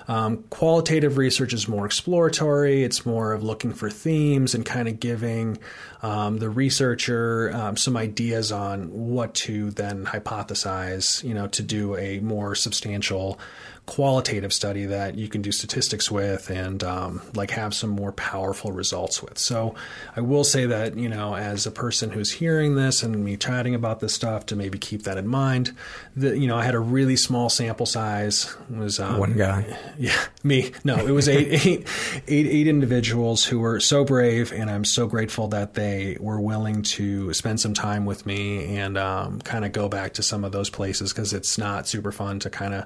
um, qualitative research is more exploratory. It's more of looking for themes and kind of giving um, the researcher um, some ideas on what to then hypothesize, you know, to do a more substantial qualitative study that you can do statistics with and um, like have some more powerful results with. So I will say that you know as a person who's hearing this and me chatting about this stuff to maybe keep that in mind. That you know I had a really small sample size. It was um, One guy. Yeah, me. No, it was eight, eight, eight, eight individuals who were so brave, and I'm so grateful that they were willing to spend some time with me and um, kind of go back to some of those places because it's not super fun to kind of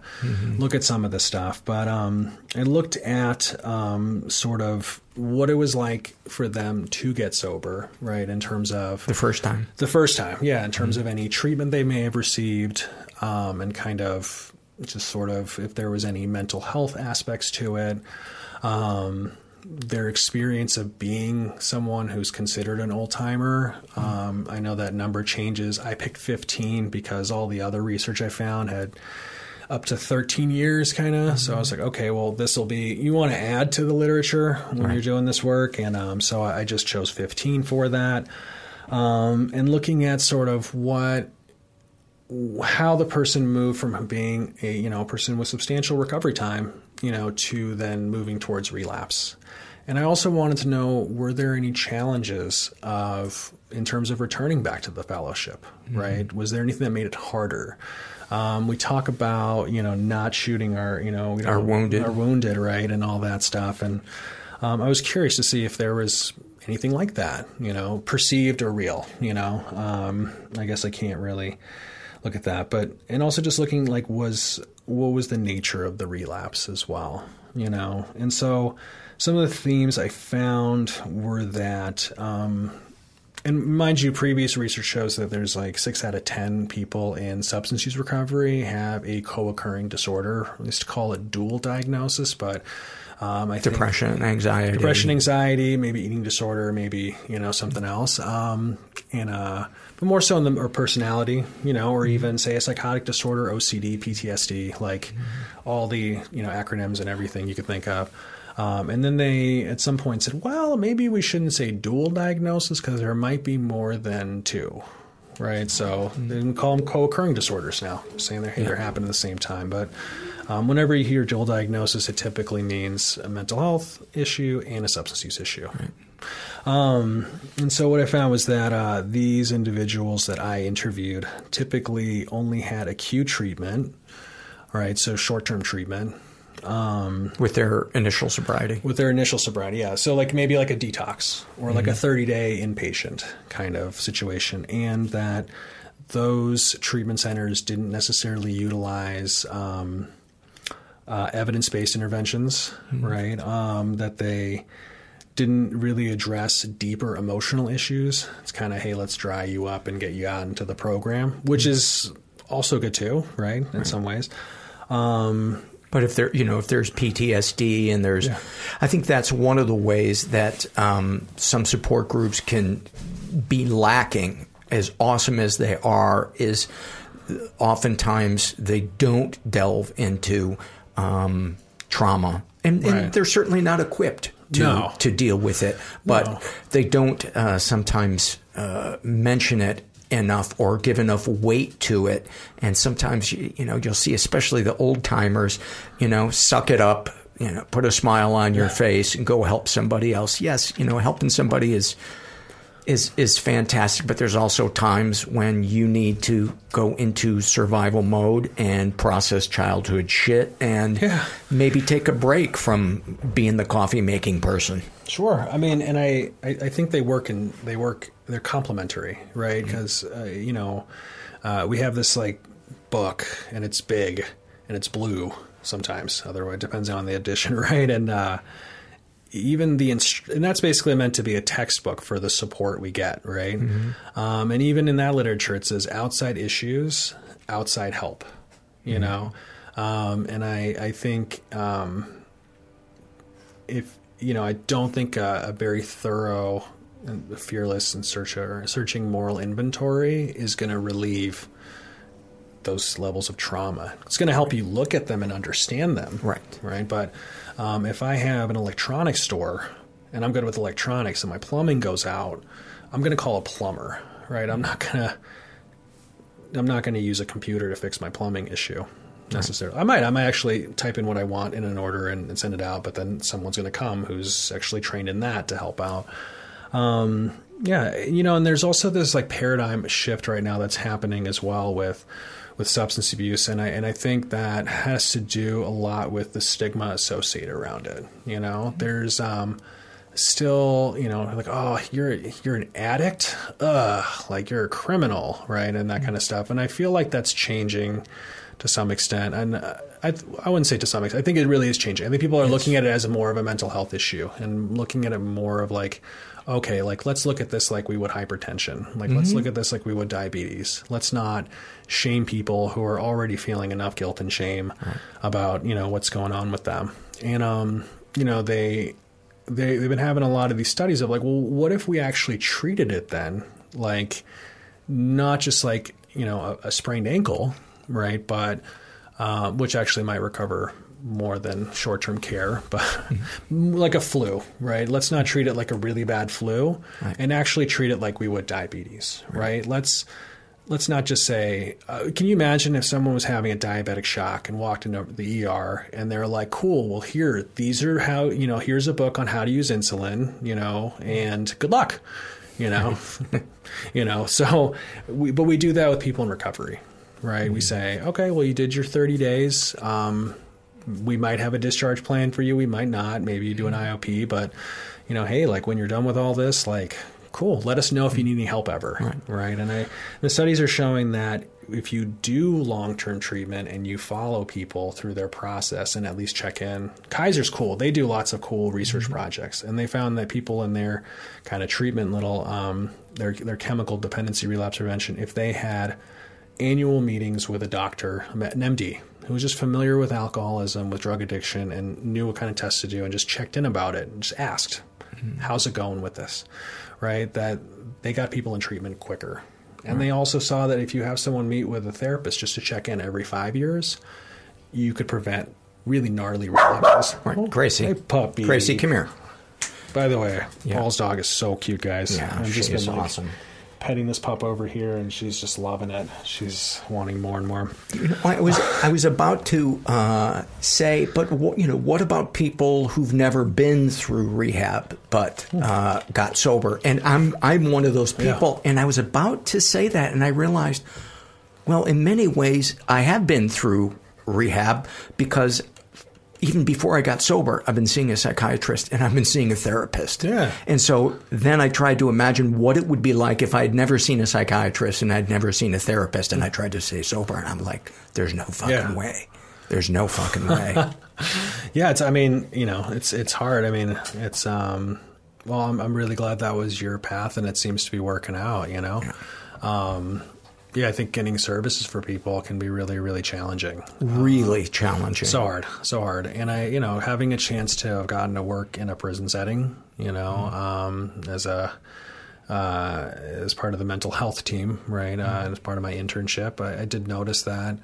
look at some of the stuff. But um, I looked at um, sort of what it was like for them to get sober, right? In terms of The first time. the first time, yeah, in terms of any treatment they may have received, um, and kind of just sort of if there was any mental health aspects to it, um, their experience of being someone who's considered an old timer. Um, I know that number changes. I picked 15 because all the other research I found had up to 13 years kind of so i was like okay well this will be you want to add to the literature when you're doing this work? And um, so i just chose 15 for that. Um, and looking at sort of what how the person moved from being a you know person with substantial recovery time you know to then moving towards relapse. And i also wanted to know were there any challenges of in terms of returning back to the fellowship right? Was there anything that made it harder um, we talk about you know not shooting our you know we Our wounded. our wounded right and all that stuff. And um, I was curious to see if there was anything like that you know perceived or real you know. Um, I guess I can't really look at that. But and also just looking like was what was the nature of the relapse as well you know? And so some of the themes I found were that um, and mind you, previous research shows that there's like six out of ten people in substance use recovery have a co-occurring disorder. We used to call it dual diagnosis, but um, I think Depression, anxiety. depression, anxiety, maybe eating disorder, maybe you know something else, um, and uh, but more so in the or personality, you know, or even say a psychotic disorder, OCD, PTSD, like all the you know acronyms and everything you could think of. Um, and then they at some point said, well, maybe we shouldn't say dual diagnosis because there might be more than two. Right, so they didn't call them co-occurring disorders now, saying they're, hey, they're happening at the same time. But um, whenever you hear dual diagnosis, it typically means a mental health issue and a substance use issue. Um, and so what I found was that uh, these individuals that I interviewed typically only had acute treatment, right? So short-term treatment um, with their initial sobriety. with their initial sobriety. Yeah, so like maybe like a detox or like a 30-day inpatient kind of situation, and that those treatment centers didn't necessarily utilize. Um, uh, evidence-based interventions, right? Um, that they didn't really address deeper emotional issues. It's kind of, hey, let's dry you up and get you out into the program, which is also good too, right? In some ways. Um, But if there, you know, if there's PTSD and there's, Yeah. I think that's one of the ways that um, some support groups can be lacking. As awesome as they are, is oftentimes they don't delve into um, trauma, and, and they're certainly not equipped to No. to deal with it. But No. they don't uh, sometimes uh, mention it enough or give enough weight to it. And sometimes you, you know you'll see, especially the old timers, you know, suck it up. You know, put a smile on your face and go help somebody else. Yes, you know, helping somebody is is is fantastic, but there's also times when you need to go into survival mode and process childhood shit and Yeah. maybe take a break from being the coffee making person. Sure. I mean, and I, I, I think they work and they work. They're complementary, right? Because uh, you know, uh, we have this like book, and it's big and it's blue. Sometimes, otherwise, it depends on the edition, right? And uh, even the inst- and that's basically meant to be a textbook for the support we get, right? Um, and even in that literature, it says outside issues, outside help. You know, um, and I I think um, if you know, I don't think a, a very thorough and fearless and searcher, searching moral inventory is going to relieve those levels of trauma. It's going to help you look at them and understand them. Right. Right. But um, if I have an electronics store and I'm good with electronics and my plumbing goes out, I'm going to call a plumber. Right. I'm not going to. I'm not going to use a computer to fix my plumbing issue necessarily. I might. I might actually type in what I want in an order and, and send it out, but then someone's going to come who's actually trained in that to help out. Um, yeah, you know, and there's also this like paradigm shift right now that's happening as well with with substance abuse, and I and I think that has to do a lot with the stigma associated around it. You know, there's um, still you know like oh you're you're an addict, ugh, like you're a criminal, right, and that kind of stuff. And I feel like that's changing to some extent, and. Uh, I, I wouldn't say to some extent. I think it really is changing. I think people are looking at it as a more of a mental health issue and looking at it more of like, okay, like let's look at this like we would hypertension. Like mm-hmm. let's look at this like we would diabetes. Let's not shame people who are already feeling enough guilt and shame right. about you know what's going on with them. And um, you know they they they've been having a lot of these studies of like, well, what if we actually treated it then like not just like you know a, a sprained ankle, right, but uh, which actually might recover more than short term care, but mm-hmm. like a flu, right? Let's not treat it like a really bad flu right. and actually treat it like we would diabetes, right? right? Let's let's not just say, uh, can you imagine if someone was having a diabetic shock and walked into the ER and they're like, cool, well, here, these are how, you know, here's a book on how to use insulin, you know, and good luck, you know, you know, so we, but we do that with people in recovery, right? Mm-hmm. We say, okay, well, you did your 30 days. Um, we might have a discharge plan for you. We might not. Maybe you do an. IOP, but you know, hey, like when you're done with all this, like, cool. Let us know if you need any help ever, right? right? And I, the studies are showing that if you do long-term treatment and you follow people through their process and at least check in, Kaiser's cool. They do lots of cool research mm-hmm. projects, and they found that people in their kind of treatment little, um, their their chemical dependency relapse prevention, if they had annual meetings with a doctor, an MD, who was just familiar with alcoholism, with drug addiction, and knew what kind of tests to do, and just checked in about it and just asked, mm-hmm. "How's it going with this?" Right? That they got people in treatment quicker, and right. they also saw that if you have someone meet with a therapist just to check in every five years, you could prevent really gnarly relapses. Right. Oh, Gracie, hey puppy, Gracie, come here. By the way, yeah. Paul's dog is so cute, guys. Yeah, I've she just been like, awesome petting this pup over here, and she's just loving it. She's wanting more and more. You know, I was I was about to uh, say, but what, you know, what about people who've never been through rehab but uh, got sober? And I'm I'm one of those people, yeah. and I was about to say that, and I realized, well, in many ways, I have been through rehab because even before I got sober, I've been seeing a psychiatrist and I've been seeing a therapist. Yeah. And so then I tried to imagine what it would be like if I had never seen a psychiatrist and I'd never seen a therapist and I tried to stay sober and I'm like, there's no fucking Yeah. way. There's no fucking way. Yeah, it's. I mean, you know, it's it's hard. I mean, it's. um Well, I'm I'm really glad that was your path, and it seems to be working out. You know. Um, yeah, I think getting services for people can be really, really challenging. really challenging. So hard, so hard. And I, you know, having a chance to have gotten to work in a prison setting, you know, um, as a uh, as part of the mental health team, right? Uh, as part of my internship, I, I did notice that,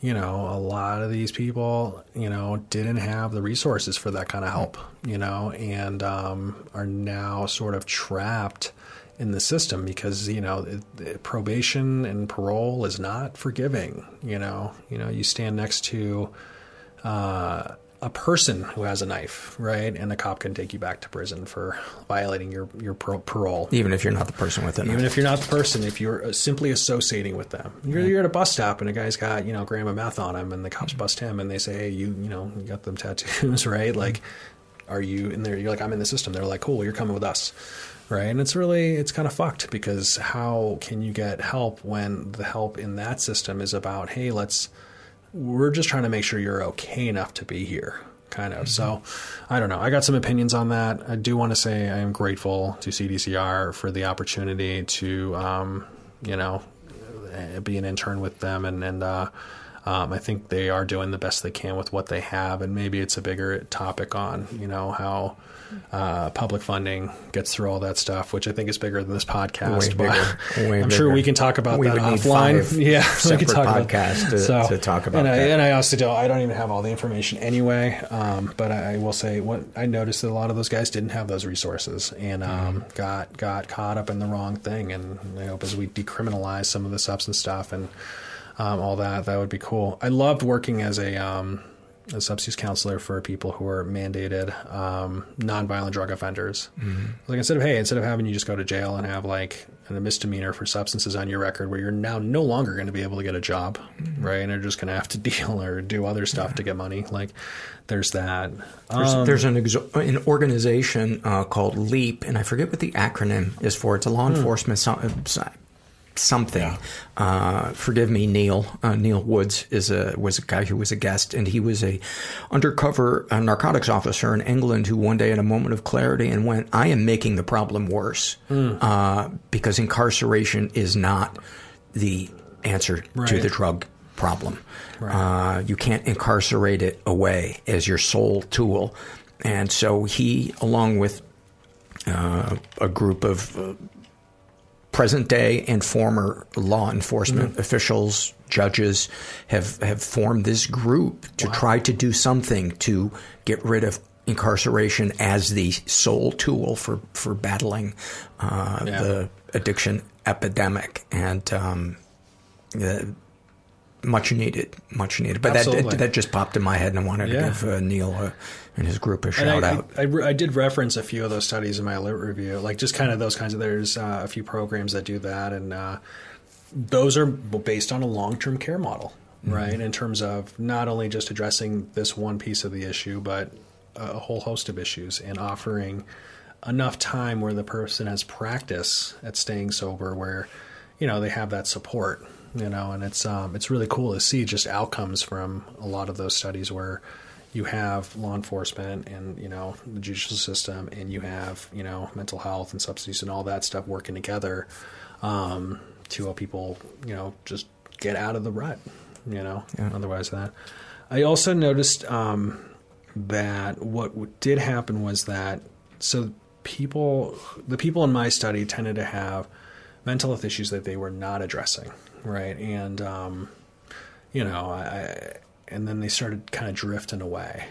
you know, a lot of these people, you know, didn't have the resources for that kind of help, you know, and um, are now sort of trapped in the system because you know it, it- probation and parole is not forgiving. You know, you know, you stand next to uh, a person who has a knife, right, and the cop can take you back to prison for violating your your pro- parole. Even if you're not the person with it. Even if you're not the person, if you're uh, simply associating with them, you're, you're at a bus stop and a guy's got you know a gram of meth on him, and the cops bust him, and they say, hey, you you know you got them tattoos, right? Like, are you in there? You're like, I'm in the system. They're like, cool, you're coming with us, right? And it's really it's kind of fucked because how can you get help when the help in that system is about, hey, let's we're just trying to make sure you're okay enough to be here kind of. So i don't know. I got some opinions on that. I do want to say i am grateful to cdcr for the opportunity to um, you know uh, be an intern with them and and uh, Um, I think they are doing the best they can with what they have, and maybe it's a bigger topic on you know how uh, public funding gets through all that stuff, which I think is bigger than this podcast. Way but bigger, way I'm sure we can talk about We that offline. yeah, we can talk about- podcasts to- to talk about and I, that. And I also don't. I don't even have all the information anyway. Um, but I, will say, what I noticed that a lot of those guys didn't have those resources and um, Mm-hmm. got got caught up in the wrong thing. And I hope as we decriminalize some of the substance stuff and um, all that, that would be cool. I loved working as a um, a substance counselor for people who are mandated um, nonviolent drug offenders. Like instead of hey, instead of having you just go to jail and have like a misdemeanor for substances on your record, where you're now no longer going to be able to get a job, right? And you're just going to have to deal or do other stuff to get money. Like there's that. There's, Um, there's an, exo- an organization uh, called LEAP, and I forget what the acronym is for. It's a law enforcement so- so- something. Uh, forgive me, Neil. Uh, Neil Woods is a was a guy who was a guest, and he was a undercover uh, narcotics officer in England who one day had a moment of clarity and went, "I am making the problem worse uh, because incarceration is not the answer to the drug problem. Uh, you can't incarcerate it away as your sole tool. And so he, along with uh, a group of uh, present day and former law enforcement officials, judges, have, have formed this group to try to do something to get rid of incarceration as the sole tool for, for battling uh, Yeah. the addiction epidemic. And um, uh, much needed, much needed. But that, Absolutely. that just popped in my head, and I wanted Yeah. to give uh, Neil uh, and his group a shout I, out. I, I, I did reference a few of those studies in my lit review, like just kind of those kinds of. There's uh, a few programs that do that, and uh, those are based on a long term care model, right? In terms of not only just addressing this one piece of the issue, but a whole host of issues, and offering enough time where the person has practice at staying sober, where you know they have that support, you know, and it's um, it's really cool to see just outcomes from a lot of those studies where you have law enforcement and you know the judicial system and you have you know mental health and substance and all that stuff working together um, to help people you know just get out of the rut you know otherwise that. I also noticed um, that what did happen was that so people the people in my study tended to have mental health issues that they were not addressing right? And um, you know I, and then they started kind of drifting away.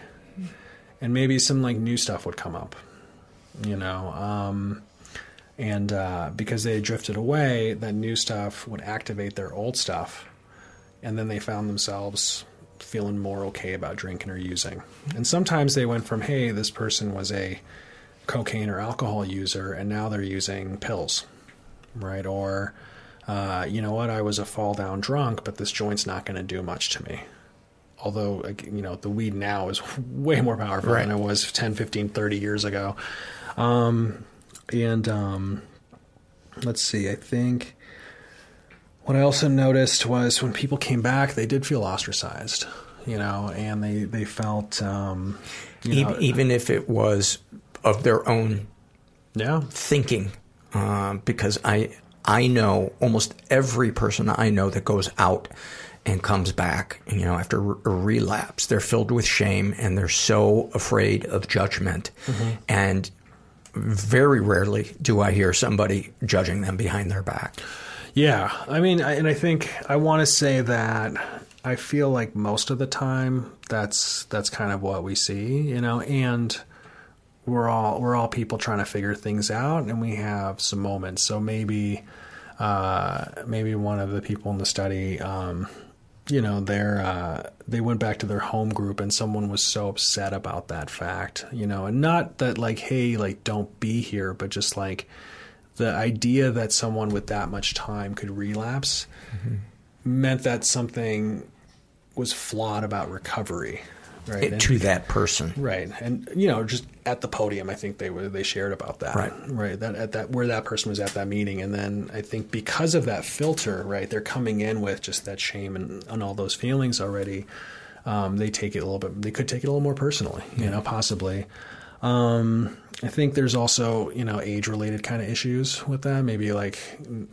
And maybe some like new stuff would come up you know um, and uh, because they drifted away that new stuff would activate their old stuff and then they found themselves feeling more okay about drinking or using. And sometimes they went from hey this person was a cocaine or alcohol user and now they're using pills right? Or uh, you know what? I was a fall down drunk but this joint's not going to do much to me although you know the weed now is way more powerful Right. than it was 10 15 30 years ago um, and um, let's see i think what i also noticed was when people came back they did feel ostracized you know and they they felt um, you E- know, even if it was of their own yeah thinking, uh, because I I know almost every person I know that goes out and comes back, you know, after a relapse, they're filled with shame and they're so afraid of judgment, and very rarely do I hear somebody judging them behind their back. Yeah, I mean, I, and I think I want to say that I feel like most of the time that's that's kind of what we see, you know, and we're all we're all people trying to figure things out, and we have some moments. So maybe uh, maybe one of the people in the study, um, you know, they're uh, they went back to their home group, and someone was so upset about that fact, you know, and not that like, hey, like don't be here, but just like the idea that someone with that much time could relapse meant that something was flawed about recovery, right? It- And- to that person. right, and you know, just at the podium, I think they were they shared about that, Right. Right, that at that where that person was at that meeting, and then I think because of that filter, right, they're coming in with just that shame and, and all those feelings already. Um, they take it a little bit. They could take it a little more personally, you know, possibly. Um, I think there's also, you know, age related kind of issues with that. Maybe like,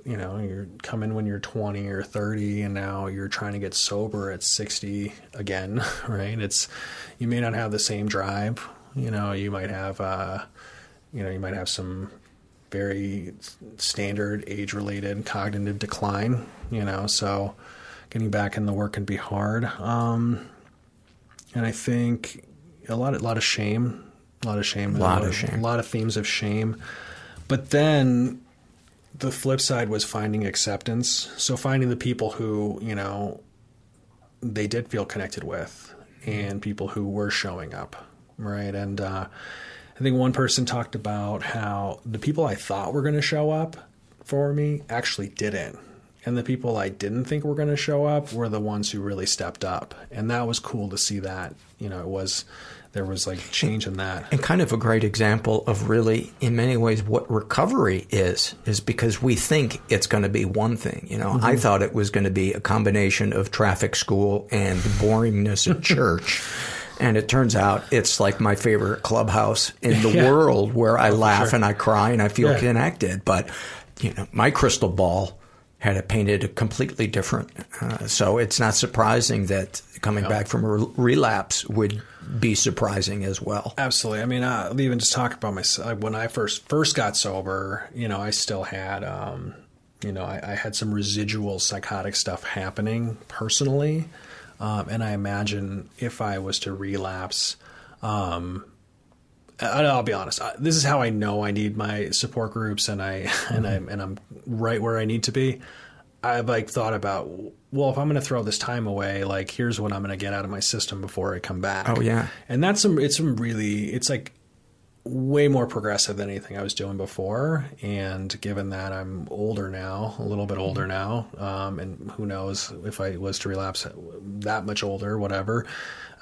you know, you're coming when you're 20 or 30 and now you're trying to get sober at 60 again, right? It's, you may not have the same drive. You know, you might have, uh, you know, you might have some very standard age related cognitive decline, you know, so getting back in the work can be hard. Um, and I think a lot, a lot of shame, a lot of shame, A lot of shame. a lot of themes of shame. But then the flip side was finding acceptance. So finding the people who, you know, they did feel connected with and people who were showing up, right? And uh, I think one person talked about how the people I thought were going to show up for me actually didn't. And the people I didn't think were going to show up were the ones who really stepped up. And that was cool to see that. You know, it was, there was like change in that. And kind of a great example of really, in many ways, what recovery is, is because we think it's going to be one thing. You know, Mm-hmm. I thought it was going to be a combination of traffic school and the boringness at church. And it turns out it's like my favorite clubhouse in the Yeah. world where I laugh sure. and I cry and I feel Yeah. connected. But, you know, my crystal ball had it painted a completely different. Uh, so it's not surprising that coming back from a relapse would be surprising as well. Absolutely. I mean, uh, even just talk about myself. When I first first got sober, you know, I still had, um, you know, I, I had some residual psychotic stuff happening personally, um, and I imagine if I was to relapse, um, I'll be honest. This is how I know I need my support groups, and I and I'm and I'm right where I need to be. I've like thought about well, if I'm going to throw this time away, like here's what I'm going to get out of my system before I come back. Oh, yeah. and that's some. It's some really. It's like way more progressive than anything I was doing before. And given that I'm older now, a little bit older now, um, and who knows if I was to relapse that much older, whatever,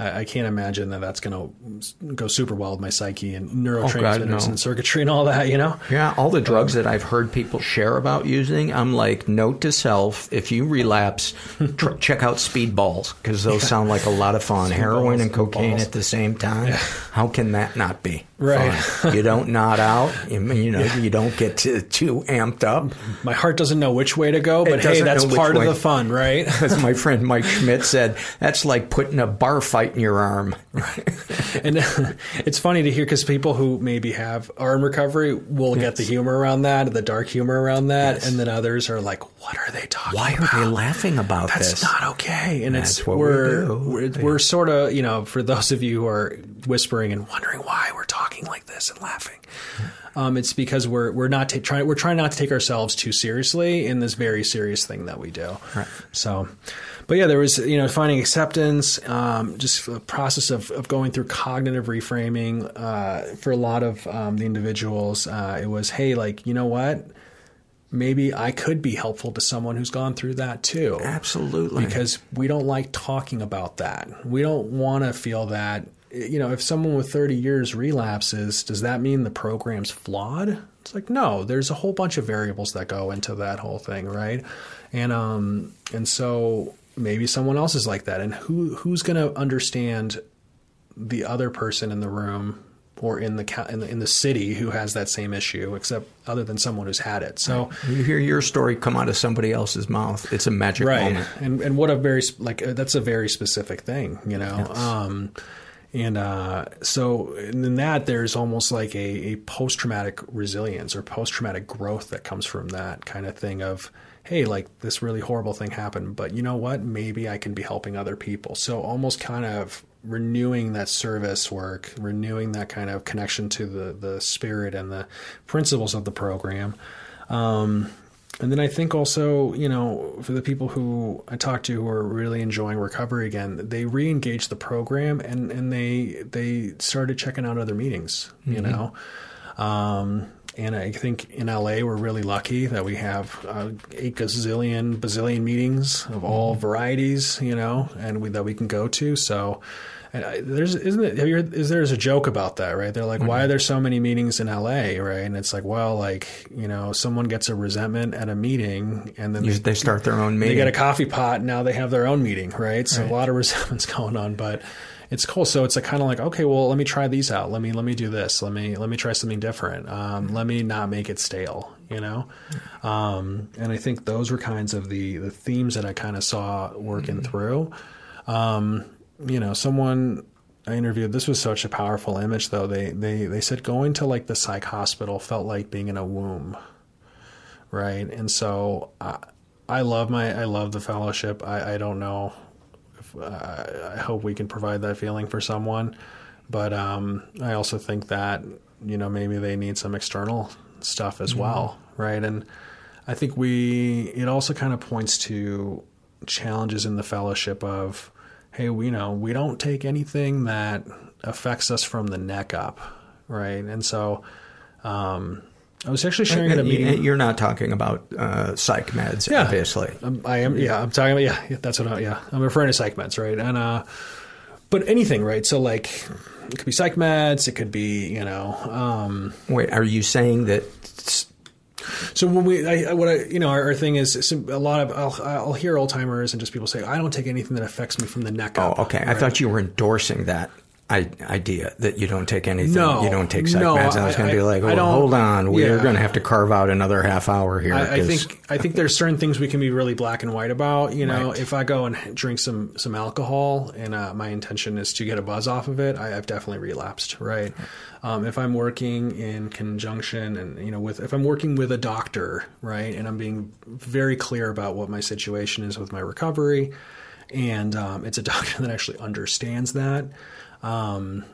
I, I can't imagine that that's going to go super well with my psyche and oh, neurotransmitters no. and circuitry and all that, you know? Yeah, all the drugs that I've heard people share about using, I'm like, note to self: if you relapse, tr- check out speedballs because those sound like a lot of fun. Heroin and cocaine Speedballs. at the same time. How can that not be Right. you don't nod out. You, you know, you don't get too, too amped up. My heart doesn't know which way to go, but hey, that's part way. of the fun, right? As my friend Mike Schmidt said, that's like putting a bar fight in your arm. and it's funny to hear because people who maybe have are in recovery will get the humor around that, the dark humor around that, Yes. and then others are like, "What are they talking Why about? are they laughing about That's this? That's not okay." And That's it's what we we're do. we're, we're sort of you know for those of you who are whispering and wondering why we're talking like this and laughing. Um, it's because we're we're not ta- trying we're trying not to take ourselves too seriously in this very serious thing that we do. Right. So, but yeah, there was you know finding acceptance, um, just a process of, of going through cognitive reframing. Uh, for a lot of um, the individuals, uh, it was hey, like you know what, maybe I could be helpful to someone who's gone through that too. Absolutely. Because we don't like talking about that. We don't want to feel that. You know, if someone with 30 years relapses, does that mean the program's flawed? It's like no. There's a whole bunch of variables that go into that whole thing, right? And um, and so maybe someone else is like that, and who who's going to understand the other person in the room or in the, in the in the city who has that same issue, except other than someone who's had it. So. you hear your story come out of somebody else's mouth. It's a magic right moment. and and what a very like uh, that's a very specific thing you know um and uh so in that there's almost like a, a post-traumatic resilience or post-traumatic growth that comes from that kind of thing of hey like this really horrible thing happened but you know what? Maybe i can be helping other people. So almost kind of renewing that service work renewing that kind of connection to the the spirit and the principles of the program. Um and then I think also, you know, for the people who I talk to who are really enjoying recovery again, they re-engage the program and, and they they started checking out other meetings, you know. Um, and I think in LA we're really lucky that we have uh, eight gazillion, bazillion meetings of all varieties, you know, and we, that we can go to. So and I, there's isn't it? Have you heard, is there's a joke about that, right? They're like, why are there so many meetings in LA, right? And it's like, well, like you know, someone gets a resentment at a meeting, and then they, they start their own meeting they get a coffee pot, and now they have their own meeting, right? So a lot of resentments going on, but it's cool. So it's like kind of like, okay, well, let me try these out. Let me let me do this. Let me let me try something different. Um, let me not make it stale. You know, um, and I think those were kinds of the the themes that I kind of saw working through. Um, you know, someone I interviewed. This was such a powerful image, though. They they they said going to like the psych hospital felt like being in a womb, right? And so I, I love my I love the fellowship. I I don't know. If, I, I hope we can provide that feeling for someone, but um, I also think that you know maybe they need some external stuff as well, right? And I think we it also kind of points to challenges in the fellowship of hey, we know we don't take anything that affects us from the neck up, right? And so um, I was actually sharing at a meeting. You're not talking about uh, psych meds, Yeah. obviously. Um, I am. Yeah, I'm talking about. Yeah, yeah, that's what. I, yeah, I'm referring to psych meds, right? And uh, but anything, right? So like, it could be psych meds. It could be, you know. Um, Wait, are you saying that? so when we, I, what I, you know, our, our thing is a lot of. I'll, I'll hear old timers and just people say, I don't take anything that affects me from the neck Oh, up. okay. I thought you were endorsing that idea that you don't take anything. No, you don't take psych no, meds. And I was going to be like, well, hold on. We're yeah. going to have to carve out another half hour here. I, I think I think there's certain things we can be really black and white about. You know, Right. if I go and drink some some alcohol and uh, my intention is to get a buzz off of it, I, I've definitely relapsed. Right. Um, if I'm working in conjunction and you know with if I'm working with a doctor, right, and I'm being very clear about what my situation is with my recovery, and um, it's a doctor that actually understands that. Um,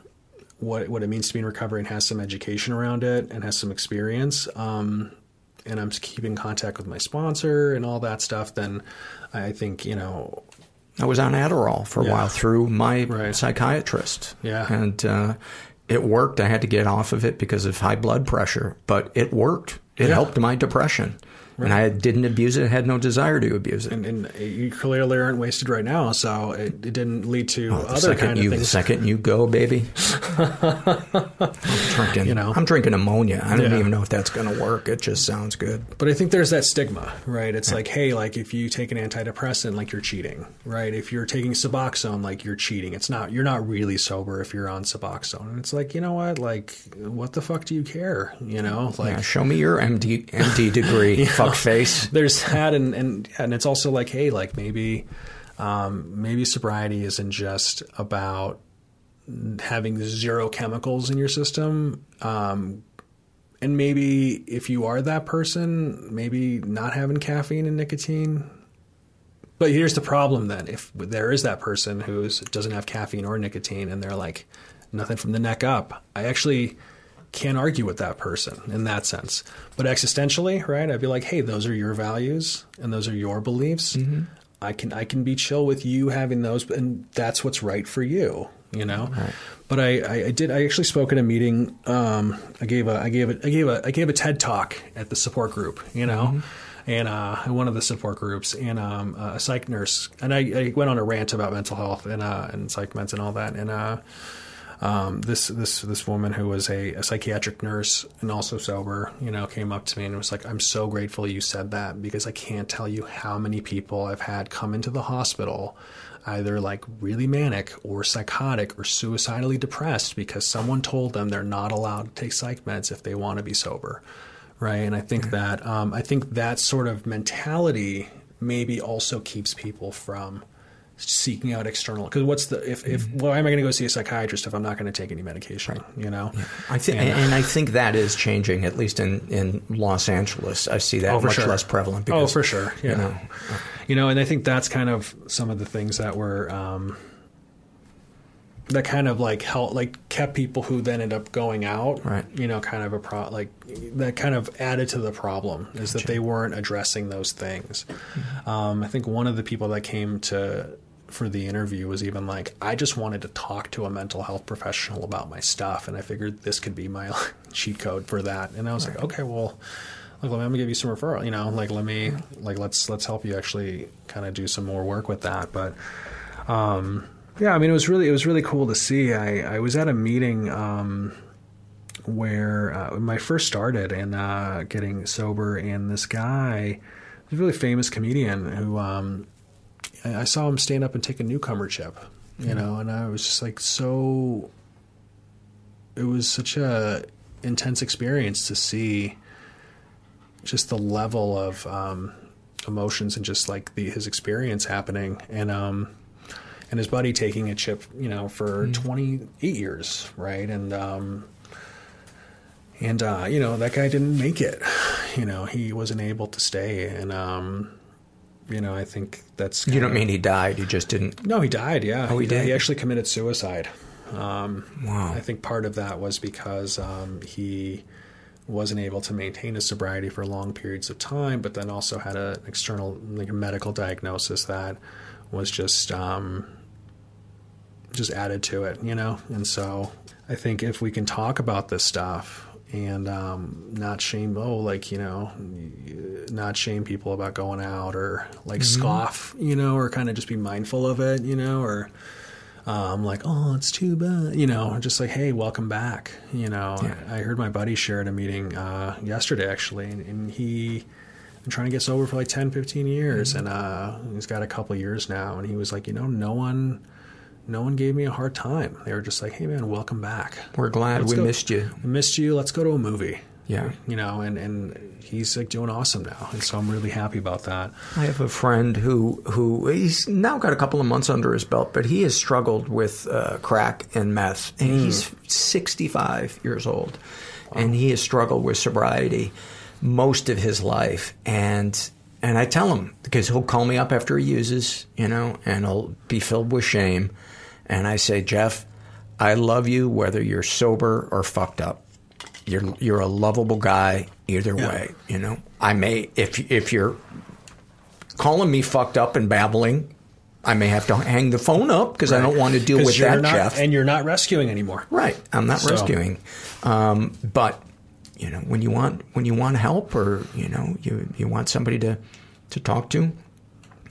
what what it means to be in recovery and has some education around it and has some experience. Um, and I'm keeping contact with my sponsor and all that stuff, then I think you know I was on Adderall for a Yeah. while through my Right. psychiatrist. Yeah. And uh, it worked. I had to get off of it because of high blood pressure, but it worked. It Yeah. helped my depression. And I didn't abuse it, I had no desire to abuse it. and, and you clearly aren't wasted right now, so it, it didn't lead to Oh, the other kind of you, the second you go, baby. I'm drinking. You know. I'm drinking ammonia. I don't Yeah. even know if that's going to work. It just sounds good. But I think there's that stigma, right? It's like, hey, like if you take an antidepressant, like you're cheating, right? If you're taking Suboxone, like you're cheating. It's not. You're not really sober if you're on Suboxone. And it's like, you know what? Like, what the fuck do you care? You know, like Yeah, show me your MD MD degree, fuck face. there's that and and and it's also like hey like maybe um, maybe sobriety isn't just about having zero chemicals in your system. Um, and maybe if you are that person maybe not having caffeine and nicotine. But here's the problem then. If there is that person who doesn't have caffeine or nicotine and they're like nothing from the neck up i actually can't argue with that person in that sense. But existentially, right? I'd be like, hey, those are your values and those are your beliefs. I can I can be chill with you having those, and that's what's right for you, you know. But I, I, I did I actually spoke at a meeting. Um, I gave a I gave a I gave a I gave a TED talk at the support group, you know. And uh, one of the support groups, and um, a psych nurse, and I, I went on a rant about mental health and uh, and psych meds and all that, and uh, um, this this this woman who was a, a psychiatric nurse and also sober, you know, came up to me and was like, "I'm so grateful you said that because I can't tell you how many people I've had come into the hospital." Either like really manic or psychotic or suicidally depressed because someone told them they're not allowed to take psych meds if they want to be sober, right? And I think that um, I think that sort of mentality maybe also keeps people from seeking out external because what's the if, if why am i going to go see a psychiatrist if i'm not going to take any medication you know? I think, And, and, I think that is changing, at least in, in Los Angeles. I see that Oh, much sure. less prevalent. oh for sure. yeah. You know, you know and i think that's kind of some of the things that were um that kind of like help like kept people who then end up going out Right. you know kind of a pro like that kind of added to the problem is that they weren't addressing those things. Um, i think one of the people that came to for the interview was even like i just wanted to talk to a mental health professional about my stuff and i figured this could be my cheat code for that. And i was like okay well like let me, give you some referral you know like let me like let's let's help you actually kind of do some more work with that. But um yeah i mean it was really it was really cool to see. I i was at a meeting um where uh, when I first started and uh, getting sober, and this guy, a really famous comedian who um, I saw him stand up and take a newcomer chip, you know, and I was just like so. It was such a intense experience to see just the level of um, emotions and just like the his experience happening, and um, and his buddy taking a chip, you know, for 28 years, right, and um, and uh, you know that guy didn't make it, you know, he wasn't able to stay, and um, you know, I think that's You don't mean he died? He just didn't. no, he died. Yeah. Oh, he did. did? He actually committed suicide. Um, Wow. I think part of that was because um, he wasn't able to maintain his sobriety for long periods of time, but then also had a, an external, like a medical diagnosis that was just um, just added to it, you know. And so I think if we can talk about this stuff and um, not shame, oh, like you know, not shame people about going out or like scoff, you know, or kind of just be mindful of it, you know, or um, like, oh, it's too bad, you know, just like, hey, welcome back, you know. I heard my buddy share at a meeting uh, yesterday actually, and, and he been trying to get sober for like 10, 15 years, and uh, he's got a couple years now, and he was like, you know, no one. No one gave me a hard time. They were just like, "Hey, man, welcome back. We're glad Let's we go- missed you. We missed you. Let's go to a movie." Yeah. you know, and and he's like doing awesome now, and so I'm really happy about that. I have a friend who who he's now got a couple of months under his belt, but he has struggled with uh, crack and meth, and he's 65 years old, and he has struggled with sobriety most of his life, and and I tell him because he'll call me up after he uses, you know, and he'll be filled with shame, and I say, Jeff, I love you whether you're sober or fucked up. You're you're a lovable guy either way. You know, I may if if you're calling me fucked up and babbling, I may have to hang the phone up because I don't want to deal with that, not, Jeff. and you're not rescuing anymore. right, I'm not So- rescuing, um, but you know when you want when you want help or you know you you want somebody to to talk to,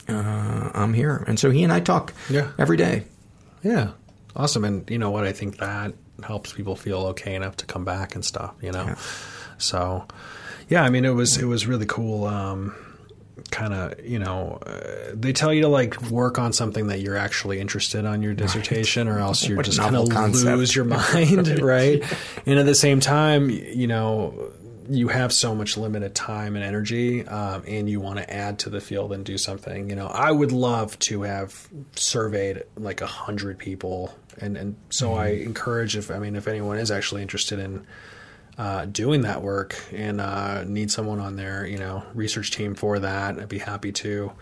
uh, I'm here. And so he and I talk Yeah. every day. Yeah, awesome. And you know what? I think that helps people feel okay enough to come back and stuff. You know, so yeah. I mean, it was it was really cool. Um, kind of you know uh, they tell you to like work on something that you're actually interested on your dissertation or else you're What just going to lose your mind right and at the same time you know you have so much limited time and energy um, and you want to add to the field and do something you know i would love to have surveyed like a hundred people and and so i encourage if i mean if anyone is actually interested in uh, doing that work and uh, need someone on their you know research team for that, I'd be happy to.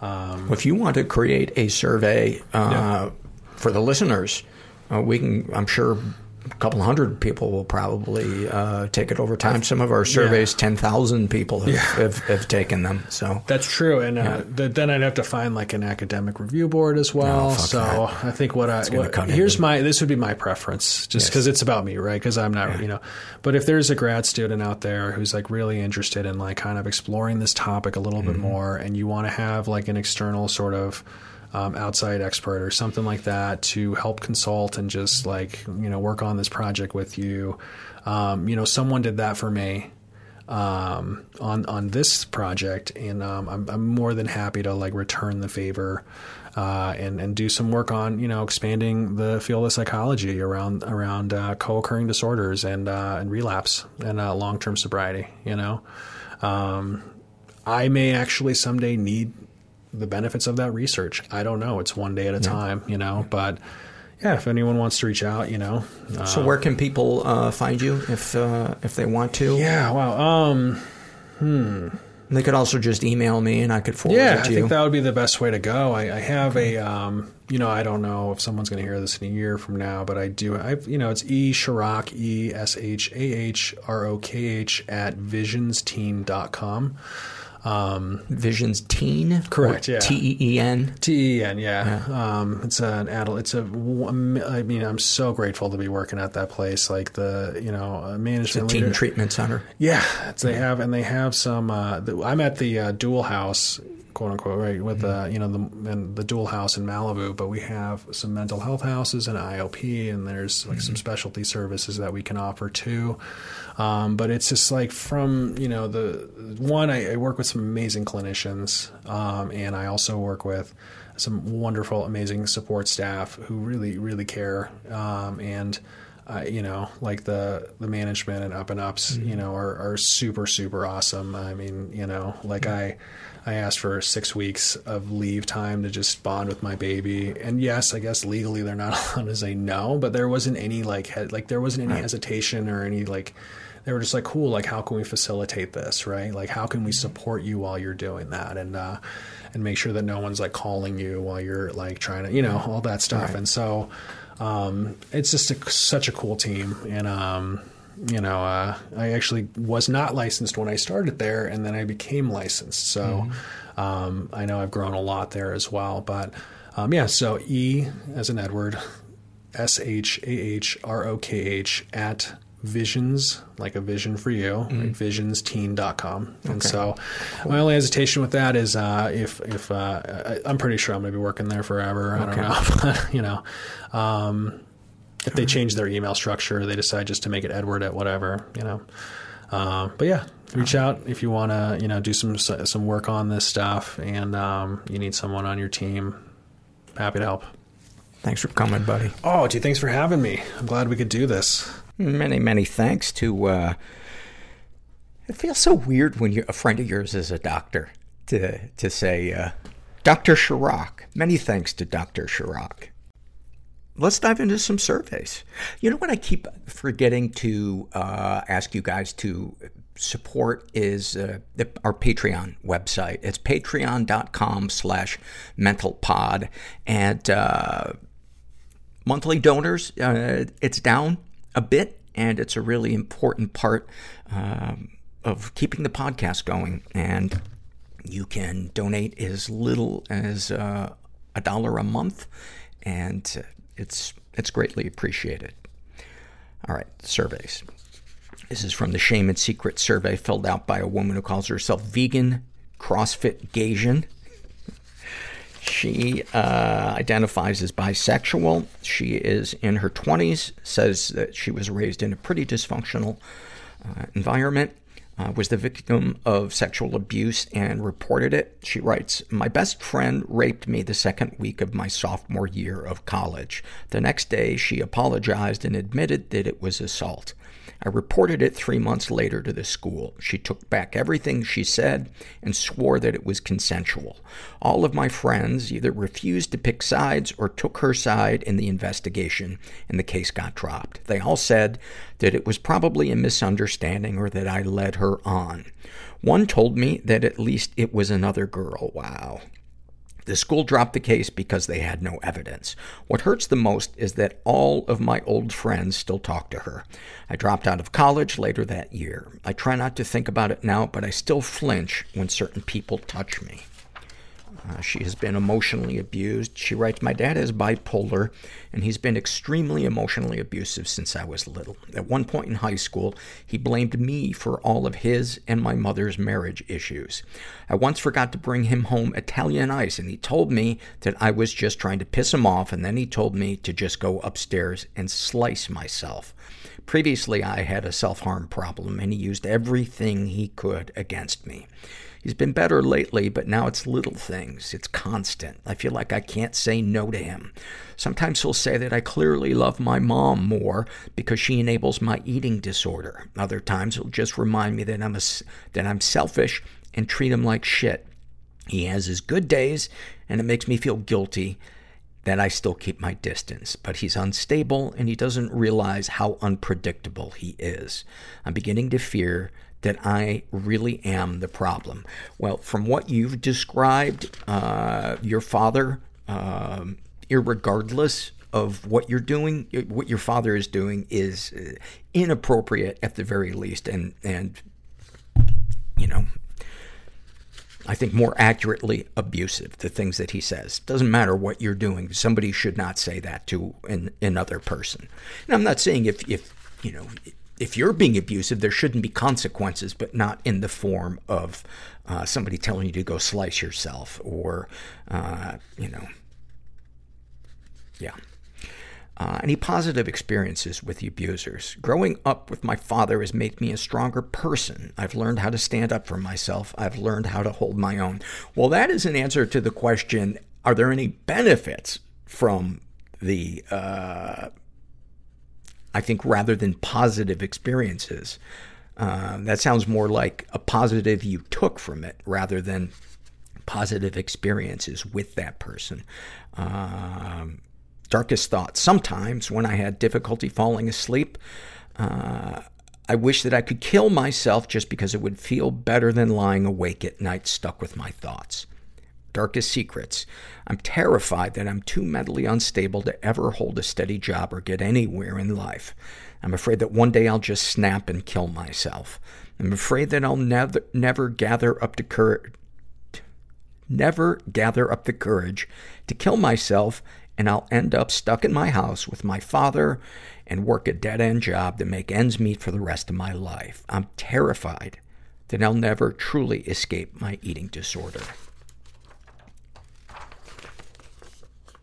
Um, If you want to create a survey uh, for the listeners, uh, we can. I'm sure a couple hundred people will probably uh, take it over time. Some of our surveys, ten thousand people have, have, have taken them. So that's true, and uh, th- then I'd have to find like an academic review board as well. No, so that. I think what I what, here's into- my this would be my preference, just Yes. because it's about me, right? Because I'm not, you know. But if there's a grad student out there who's like really interested in like kind of exploring this topic a little bit Mm-hmm. more, and you want to have like an external sort of um, outside expert or something like that to help consult and just like you know work on this project with you. Um, you know, someone did that for me um, on on this project, and um, I'm, I'm more than happy to like return the favor uh, and and do some work on you know expanding the field of psychology around around uh, co-occurring disorders and uh, and relapse and uh, long term sobriety. You know, um, I may actually someday need the benefits of that research. I don't know. It's one day at a time. You know, but. Yeah, if anyone wants to reach out, you know. Uh, So where can people uh, find you if uh, if they want to? yeah, wow. Um, They could also just email me and I could forward Yeah, it I to you. I think that would be the best way to go. I, I have a, um, you know, I don't know if someone's going to hear this in a year from now, but I do. I've, you know, it's E Shahrokh, E S H A H R O K H at visionsteen.com. Um, Visions Teen? Correct, yeah. T E E N? T E N, yeah. Um, it's an adult. It's a. I mean, I'm so grateful to be working at that place. Like the, you know, uh, It's a management teen leader- treatment center. Yeah, they have, and they have some. Uh, the, I'm at the uh, Dual House quote unquote, right? With the you know the and the dual house in Malibu, but we have some mental health houses and IOP, and there's like some specialty services that we can offer too. Um, but it's just like from you know the one I, I work with some amazing clinicians, um, and I also work with some wonderful, amazing support staff who really really care um, and uh, you know, like the the management and up and ups, you know, are, are super super awesome. I mean, you know, like I I asked for six weeks of leave time to just bond with my baby, and yes, I guess legally they're not allowed to say no, but there wasn't any like he- like there wasn't any hesitation or any like they were just like cool like how can we facilitate this right? Like how can we support you while you're doing that and uh and make sure that no one's like calling you while you're like trying to you know all that stuff. And so um, it's just a, such a cool team, and um, you know, uh, I actually was not licensed when I started there, and then I became licensed. So um, I know I've grown a lot there as well. But um, yeah, so E as in Edward, S H A H R O K H at visions like a vision for you right? visionsteen.com and so my only hesitation with that is uh, if if uh, I, i'm pretty sure i'm going to be working there forever i don't know but you know um, if they change their email structure they decide just to make it edward at whatever you know um, but yeah reach out if you want to you know do some some work on this stuff and um, you need someone on your team happy to help Thanks for coming, buddy. oh gee thanks for having me i'm glad we could do this Many, many thanks to. Uh, it feels so weird when you a friend of yours is a doctor to to say, uh, Dr. Shahrokh. Many thanks to Dr. Shahrokh. Let's dive into some surveys. You know what I keep forgetting to uh, ask you guys to support is uh, the, our Patreon website. It's patreon.com slash mentalpod. And uh, monthly donors, uh, it's down a bit, and it's a really important part um, of keeping the podcast going. And you can donate as little as uh, a dollar a month, and uh, it's it's greatly appreciated. All right, surveys. This is from the Shame and Secret survey filled out by a woman who calls herself Vegan CrossFit Gasian. She uh, identifies as bisexual. She is in her 20s, says that she was raised in a pretty dysfunctional uh, environment, Uh, was the victim of sexual abuse and reported it. She writes, My best friend raped me the second week of my sophomore year of college. The next day, she apologized and admitted that it was assault. I reported it three months later to the school. She took back everything she said and swore that it was consensual. All of my friends either refused to pick sides or took her side in the investigation, and the case got dropped. They all said that it was probably a misunderstanding or that I led her on. One told me that at least it was another girl. Wow. The school dropped the case because they had no evidence. What hurts the most is that all of my old friends still talk to her. I dropped out of college later that year. I try not to think about it now, but I still flinch when certain people touch me. Uh, she has been emotionally abused. She writes, My dad is bipolar, and he's been extremely emotionally abusive since I was little. At one point in high school, he blamed me for all of his and my mother's marriage issues. I once forgot to bring him home Italian ice, and he told me that I was just trying to piss him off, and then he told me to just go upstairs and slice myself. Previously, I had a self harm problem, and he used everything he could against me. He's been better lately, but now it's little things. It's constant. I feel like I can't say no to him. Sometimes he'll say that I clearly love my mom more because she enables my eating disorder. Other times he'll just remind me that I'm, a, that I'm selfish and treat him like shit. He has his good days, and it makes me feel guilty that I still keep my distance. But he's unstable, and he doesn't realize how unpredictable he is. I'm beginning to fear that I really am the problem. Well, from what you've described, uh, your father, um, irregardless of what you're doing, what your father is doing is uh, inappropriate at the very least, and and you know, I think more accurately abusive. The things that he says doesn't matter what you're doing. Somebody should not say that to an, another person. And I'm not saying if if you know if you're being abusive, there shouldn't be consequences, but not in the form of uh, somebody telling you to go slice yourself or, uh, you know, yeah. Uh, any positive experiences with the abusers? Growing up with my father has made me a stronger person. I've learned how to stand up for myself. I've learned how to hold my own. Well, that is an answer to the question, are there any benefits from the, uh, I think rather than positive experiences? Uh, that sounds more like a positive you took from it rather than positive experiences with that person. Um, darkest thoughts. Sometimes when I had difficulty falling asleep, uh, I wish that I could kill myself just because it would feel better than lying awake at night stuck with my thoughts. Darkest secrets. I'm terrified that I'm too mentally unstable to ever hold a steady job or get anywhere in life. I'm afraid that one day I'll just snap and kill myself. I'm afraid that I'll never, never gather up the courage, never gather up the courage to kill myself and I'll end up stuck in my house with my father and work a dead-end job to make ends meet for the rest of my life. I'm terrified that I'll never truly escape my eating disorder.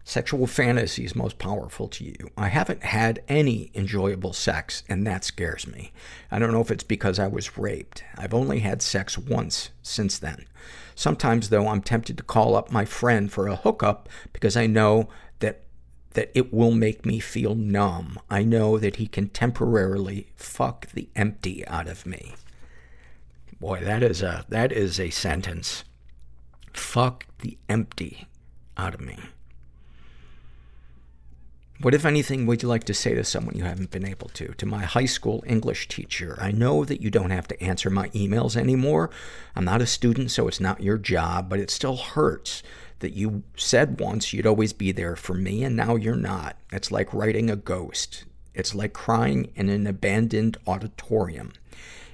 Sexual fantasies most powerful to you. I haven't had any enjoyable sex, and that scares me. I don't know if it's because I was raped. I've only had sex once since then. Sometimes, though, I'm tempted to call up my friend for a hookup because I know that that it will make me feel numb. I know that he can temporarily fuck the empty out of me. Boy, that is a that is a sentence. Fuck the empty out of me. What, if anything, would you like to say to someone you haven't been able to? To my high school English teacher, I know that you don't have to answer my emails anymore. I'm not a student, so it's not your job, but it still hurts that you said once you'd always be there for me, and now you're not. It's like writing a ghost. It's like crying in an abandoned auditorium.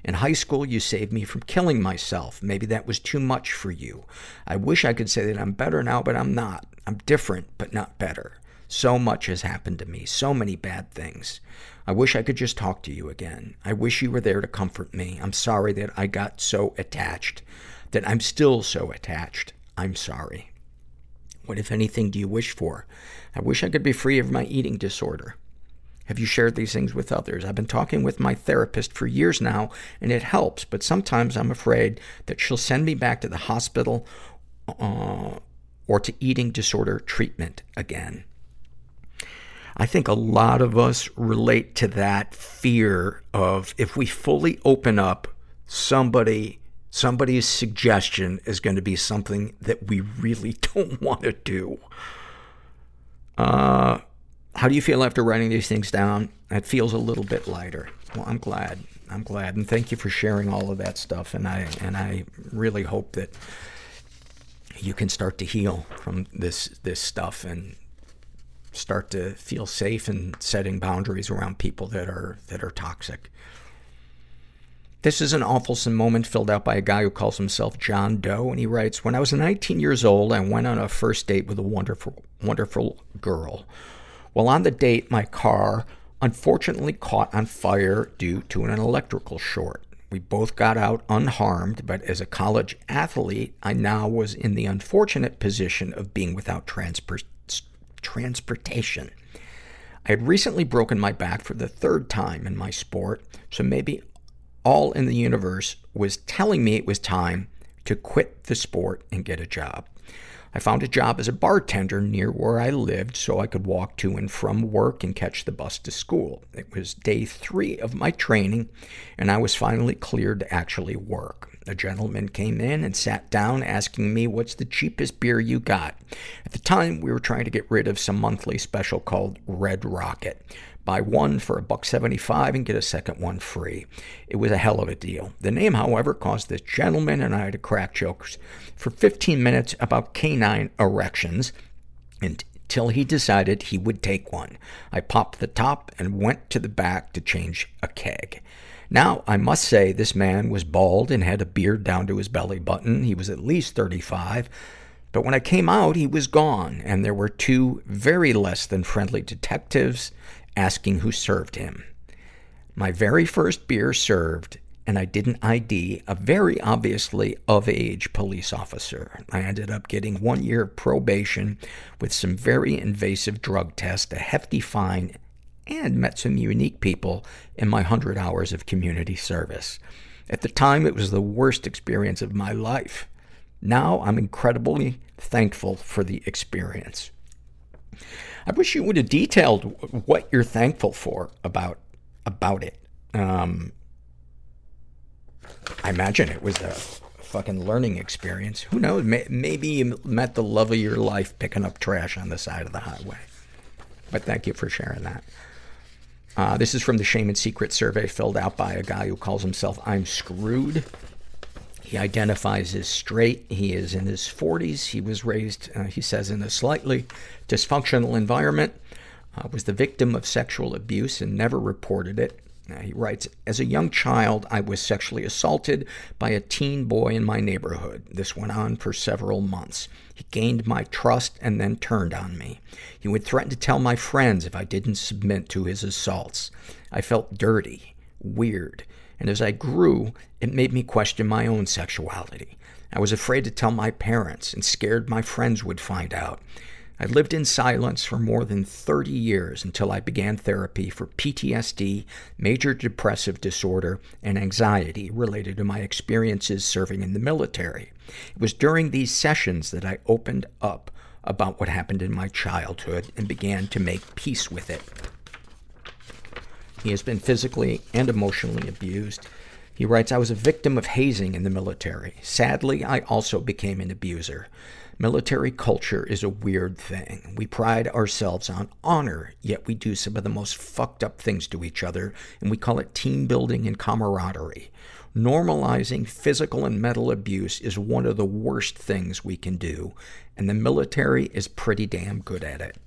In high school, you saved me from killing myself. Maybe that was too much for you. I wish I could say that I'm better now, but I'm not. I'm different, but not better. So much has happened to me. So many bad things. I wish I could just talk to you again. I wish you were there to comfort me. I'm sorry that I got so attached. That I'm still so attached. I'm sorry. What, if anything, do you wish for? I wish I could be free of my eating disorder. Have you shared these things with others? I've been talking with my therapist for years now, and it helps, but sometimes I'm afraid that she'll send me back to the hospital uh, or to eating disorder treatment again. I think a lot of us relate to that fear of if we fully open up, somebody, somebody's suggestion is going to be something that we really don't want to do. Uh, how do you feel after writing these things down? It feels a little bit lighter. Well, I'm glad. I'm glad. And thank you for sharing all of that stuff. And I, and I really hope that you can start to heal from this, this stuff and start to feel safe and setting boundaries around people that are, that are toxic. This is an awful moment filled out by a guy who calls himself John Doe, and he writes, When I was 19 years old, I went on a first date with a wonderful, wonderful girl. While on the date, my car unfortunately caught on fire due to an electrical short. We both got out unharmed, but as a college athlete, I now was in the unfortunate position of being without transport transportation. I had recently broken my back for the third time in my sport, so maybe all in the universe was telling me it was time to quit the sport and get a job. I found a job as a bartender near where I lived so I could walk to and from work and catch the bus to school. It was day three of my training, and I was finally cleared to actually work. A gentleman came in and sat down asking me, what's the cheapest beer you got? At the time, we were trying to get rid of some monthly special called Red Rocket. Buy one for a buck seventy-five and get a second one free. It was a hell of a deal. The name, however, caused this gentleman and I to crack jokes for 15 minutes about canine erections until he decided he would take one. I popped the top and went to the back to change a keg. Now, I must say this man was bald and had a beard down to his belly button. He was at least 35. But when I came out, he was gone, and there were two very less than friendly detectives asking who served him. My very first beer served, and I didn't ID a very obviously of age police officer. I ended up getting one year of probation with some very invasive drug tests, a hefty fine, and met some unique people in my 100 hours of community service. At the time, it was the worst experience of my life. Now, I'm incredibly thankful for the experience. I wish you would have detailed what you're thankful for about, about it. Um, I imagine it was a fucking learning experience. Who knows? May- Maybe you met the love of your life picking up trash on the side of the highway. But thank you for sharing that. Uh, this is from the Shame and Secret survey filled out by a guy who calls himself I'm Screwed. He identifies as straight. He is in his 40s. He was raised, uh, he says, in a slightly dysfunctional environment. Uh, was the victim of sexual abuse and never reported it. Uh, he writes, As a young child, I was sexually assaulted by a teen boy in my neighborhood. This went on for several months. He gained my trust and then turned on me. He would threaten to tell my friends if I didn't submit to his assaults. I felt dirty, weird, and as I grew, it made me question my own sexuality. I was afraid to tell my parents and scared my friends would find out. I lived in silence for more than 30 years until I began therapy for PTSD, major depressive disorder, and anxiety related to my experiences serving in the military. It was during these sessions that I opened up about what happened in my childhood and began to make peace with it. He has been physically and emotionally abused. He writes, I was a victim of hazing in the military. Sadly, I also became an abuser. Military culture is a weird thing. We pride ourselves on honor, yet we do some of the most fucked up things to each other, and we call it team building and camaraderie. Normalizing physical and mental abuse is one of the worst things we can do, and the military is pretty damn good at it.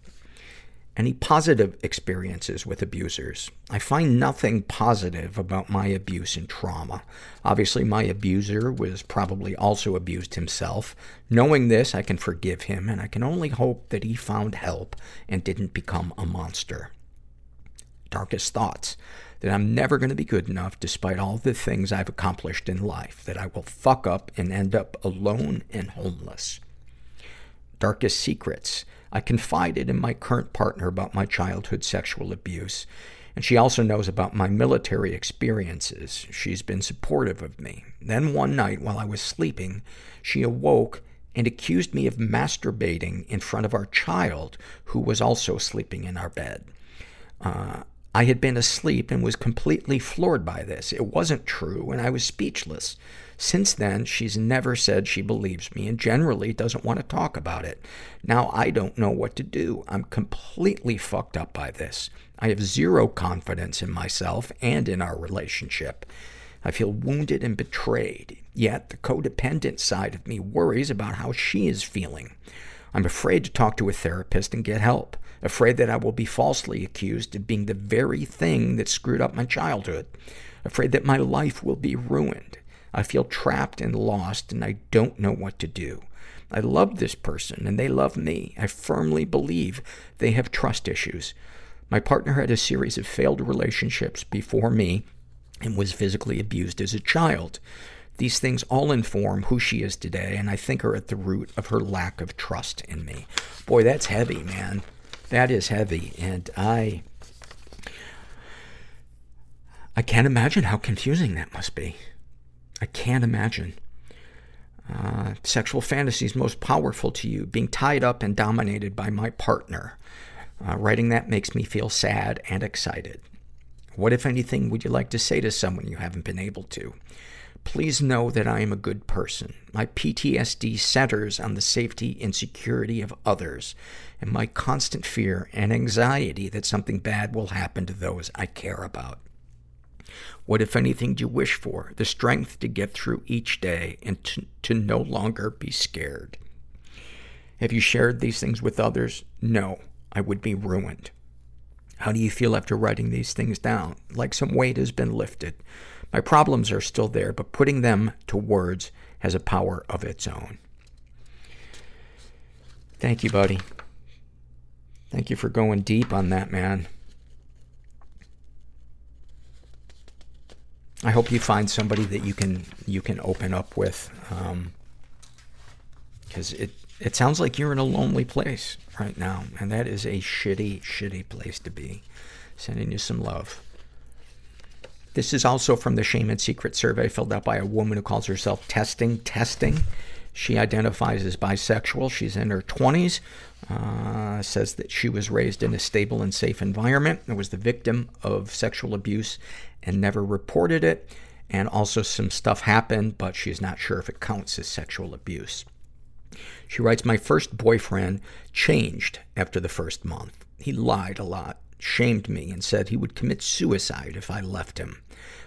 Any positive experiences with abusers? I find nothing positive about my abuse and trauma. Obviously, my abuser was probably also abused himself. Knowing this, I can forgive him, and I can only hope that he found help and didn't become a monster. Darkest thoughts. That I'm never gonna be good enough despite all the things I've accomplished in life. That I will fuck up and end up alone and homeless. Darkest secrets. I confided in my current partner about my childhood sexual abuse, and she also knows about my military experiences. She's been supportive of me. Then one night, while I was sleeping, she awoke and accused me of masturbating in front of our child, who was also sleeping in our bed. Uh, I had been asleep and was completely floored by this. It wasn't true, and I was speechless. Since then, she's never said she believes me and generally doesn't want to talk about it. Now I don't know what to do. I'm completely fucked up by this. I have zero confidence in myself and in our relationship. I feel wounded and betrayed. Yet the codependent side of me worries about how she is feeling. I'm afraid to talk to a therapist and get help. Afraid that I will be falsely accused of being the very thing that screwed up my childhood. Afraid that my life will be ruined. I feel trapped and lost and I don't know what to do. I love this person and they love me. I firmly believe they have trust issues. My partner had a series of failed relationships before me and was physically abused as a child. These things all inform who she is today, and I think are at the root of her lack of trust in me. Boy, that's heavy, man. That is heavy, and I. I can't imagine how confusing that must be. I can't imagine. Uh, sexual fantasies most powerful to you, being tied up and dominated by my partner. Uh, writing that makes me feel sad and excited. What, if anything, would you like to say to someone you haven't been able to? Please know that I am a good person. My PTSD centers on the safety and security of others, and my constant fear and anxiety that something bad will happen to those I care about. What, if anything, do you wish for? The strength to get through each day and to, to no longer be scared. Have you shared these things with others? No, I would be ruined. How do you feel after writing these things down? Like some weight has been lifted. My problems are still there, but putting them to words has a power of its own. Thank you, buddy. Thank you for going deep on that, man. I hope you find somebody that you can, you can open up with. Um, cause it, it sounds like you're in a lonely place right now. And that is a shitty, shitty place to be. Sending you some love. This is also from the Shame and Secret survey filled out by a woman who calls herself Testing Testing. She identifies as bisexual. She's in her 20s. Uh, says that she was raised in a stable and safe environment and was the victim of sexual abuse and never reported it. And also some stuff happened, but she's not sure if it counts as sexual abuse. She writes, My first boyfriend changed after the first month. He lied a lot, shamed me, and said he would commit suicide if I left him.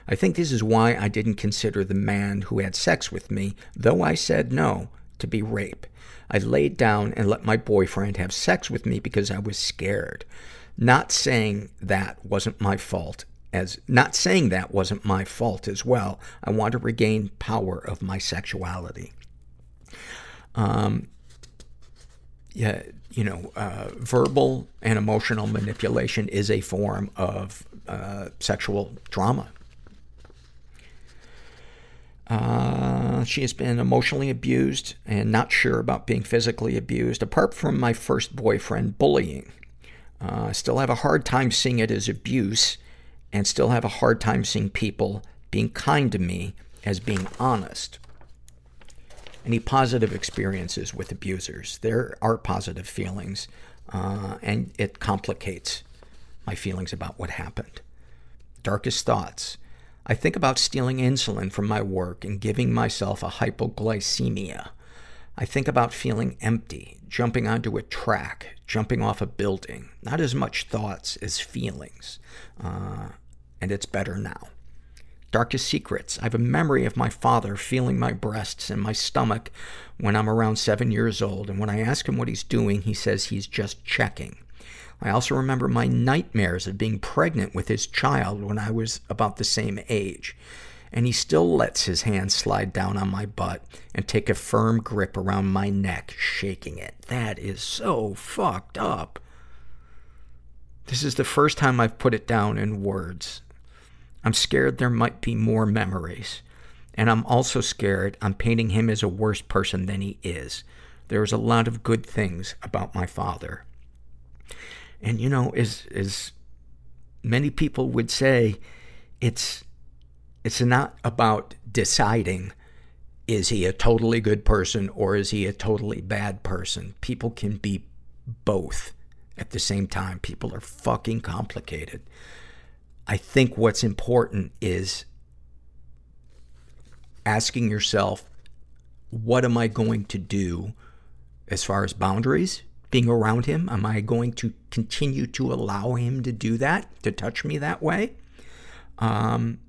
I think this is why I didn't consider the man who had sex with me, though I said no, to be rape. I laid down and let my boyfriend have sex with me because I was scared. Not saying that wasn't my fault as, not saying that wasn't my fault as well. I want to regain power of my sexuality. Um, yeah, you know, uh, verbal and emotional manipulation is a form of uh, sexual trauma. Uh, she has been emotionally abused and not sure about being physically abused. Apart from my first boyfriend bullying, uh, I still have a hard time seeing it as abuse and still have a hard time seeing people being kind to me as being honest. Any positive experiences with abusers? There are positive feelings, uh, and it complicates my feelings about what happened. Darkest thoughts. I think about stealing insulin from my work and giving myself a hypoglycemia. I think about feeling empty, jumping onto a track, jumping off a building. Not as much thoughts as feelings. Uh, and it's better now. Darkest secrets. I have a memory of my father feeling my breasts and my stomach when I'm around seven years old. And when I ask him what he's doing, he says he's just checking. I also remember my nightmares of being pregnant with his child when I was about the same age. And he still lets his hand slide down on my butt and take a firm grip around my neck, shaking it. That is so fucked up. This is the first time I've put it down in words. I'm scared there might be more memories. And I'm also scared I'm painting him as a worse person than he is. There's a lot of good things about my father. And you know, as, as many people would say, it's, it's not about deciding is he a totally good person or is he a totally bad person? People can be both at the same time. People are fucking complicated. I think what's important is asking yourself, what am I going to do as far as boundaries? Being around him, am I going to continue to allow him to do that, to touch me that way? Um,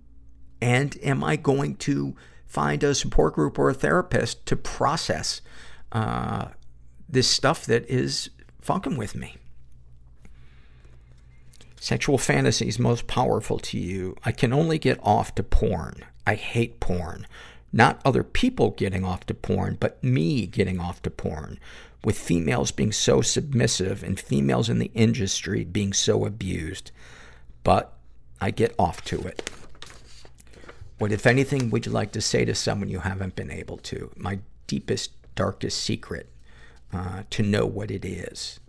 and am I going to find a support group or a therapist to process uh, this stuff that is fucking with me? Sexual fantasies most powerful to you. I can only get off to porn. I hate porn. Not other people getting off to porn, but me getting off to porn. With females being so submissive and females in the industry being so abused. But I get off to it. What, if anything, would you like to say to someone you haven't been able to? My deepest, darkest secret, uh, to know what it is.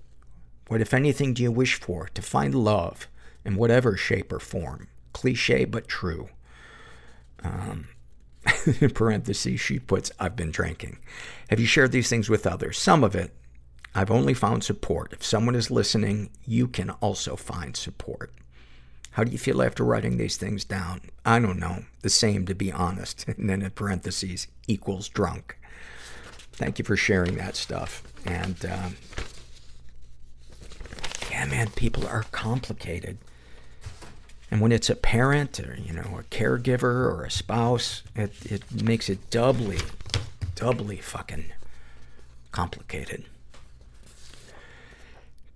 What, if anything, do you wish for? To find love in whatever shape or form. Cliche, but true. Um, in parentheses, she puts, I've been drinking. Have you shared these things with others? Some of it, I've only found support. If someone is listening, you can also find support. How do you feel after writing these things down? I don't know. The same, to be honest. And then in parentheses, equals drunk. Thank you for sharing that stuff. And, um, yeah, man, people are complicated. And when it's a parent or, you know, a caregiver or a spouse, it, it makes it doubly, doubly fucking complicated.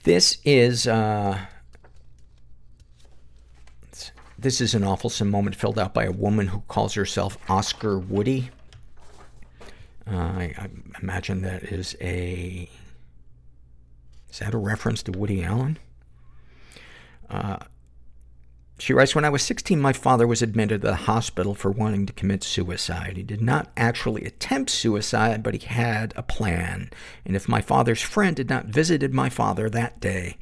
This is, uh, this is an awfulsome moment filled out by a woman who calls herself Oscar Woody. Uh, I, I imagine that is a, is that a reference to Woody Allen? Uh, She writes, When I was 16, my father was admitted to the hospital for wanting to commit suicide. He did not actually attempt suicide, but he had a plan. And if my father's friend had not visited my father that day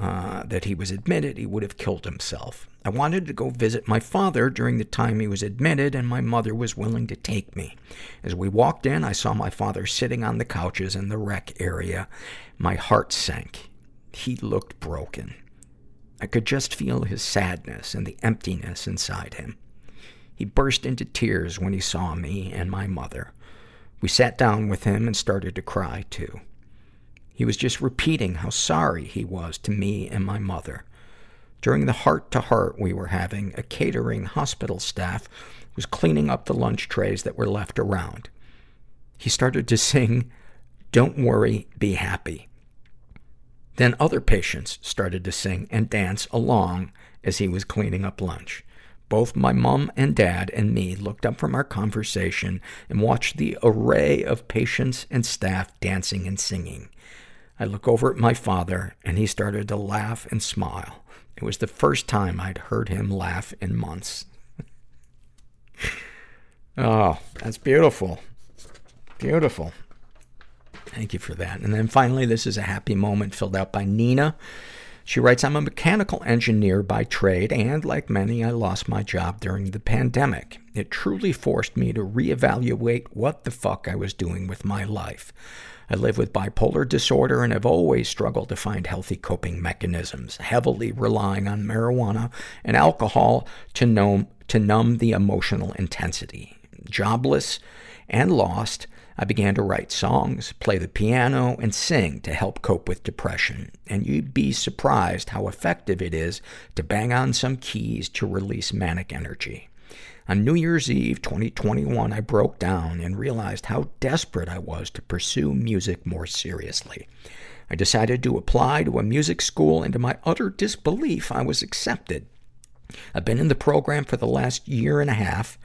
uh, that he was admitted, he would have killed himself. I wanted to go visit my father during the time he was admitted, and my mother was willing to take me. As we walked in, I saw my father sitting on the couches in the rec area. My heart sank. He looked broken. I could just feel his sadness and the emptiness inside him. He burst into tears when he saw me and my mother. We sat down with him and started to cry, too. He was just repeating how sorry he was to me and my mother. During the heart to heart we were having, a catering hospital staff was cleaning up the lunch trays that were left around. He started to sing, Don't worry, be happy. Then other patients started to sing and dance along as he was cleaning up lunch. Both my mom and dad and me looked up from our conversation and watched the array of patients and staff dancing and singing. I look over at my father and he started to laugh and smile. It was the first time I'd heard him laugh in months. oh, that's beautiful. Beautiful. Thank you for that. And then finally, this is a happy moment filled out by Nina. She writes, I'm a mechanical engineer by trade, and like many, I lost my job during the pandemic. It truly forced me to reevaluate what the fuck I was doing with my life. I live with bipolar disorder and have always struggled to find healthy coping mechanisms, heavily relying on marijuana and alcohol to numb, to numb the emotional intensity. Jobless and lost, I began to write songs, play the piano, and sing to help cope with depression. And you'd be surprised how effective it is to bang on some keys to release manic energy. On New Year's Eve 2021, I broke down and realized how desperate I was to pursue music more seriously. I decided to apply to a music school, and to my utter disbelief, I was accepted. I've been in the program for the last year and a half,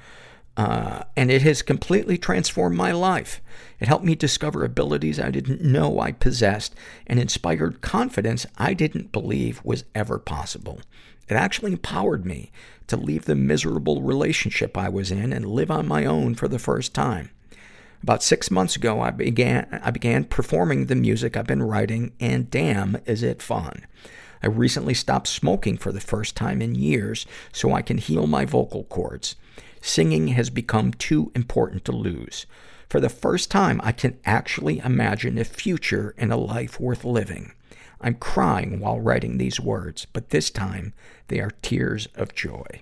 uh, and it has completely transformed my life. It helped me discover abilities I didn't know I possessed and inspired confidence I didn't believe was ever possible. It actually empowered me to leave the miserable relationship I was in and live on my own for the first time. About six months ago, I began, I began performing the music I've been writing, and damn, is it fun. I recently stopped smoking for the first time in years so I can heal my vocal cords. Singing has become too important to lose. For the first time, I can actually imagine a future and a life worth living. I'm crying while writing these words, but this time they are tears of joy.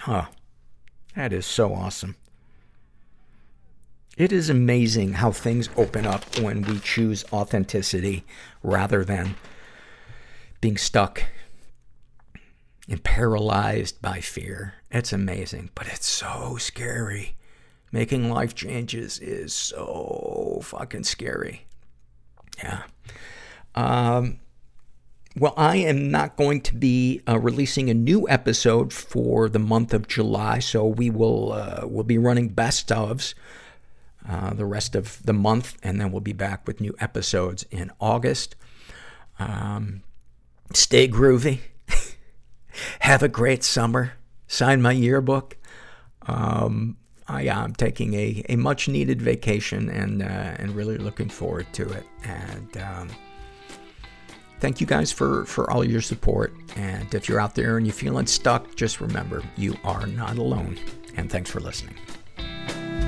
Huh. That is so awesome. It is amazing how things open up when we choose authenticity rather than being stuck and paralyzed by fear. It's amazing, but it's so scary. Making life changes is so fucking scary. Yeah. Um, well, I am not going to be uh, releasing a new episode for the month of July, so we will uh, we'll be running best ofs uh, the rest of the month, and then we'll be back with new episodes in August. Um, stay groovy. Have a great summer. Sign my yearbook. Um, I am taking a, a much needed vacation and uh, and really looking forward to it. And um, thank you guys for, for all your support. And if you're out there and you're feeling stuck, just remember you are not alone. And thanks for listening.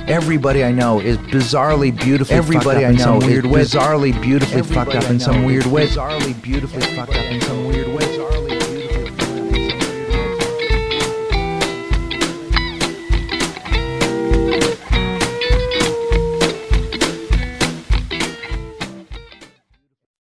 Everybody I know is bizarrely beautifully Everybody fucked up I in know some is weird way. bizarrely beautifully Everybody fucked up in some weird way. Bizarrely beautifully fucked up in some weird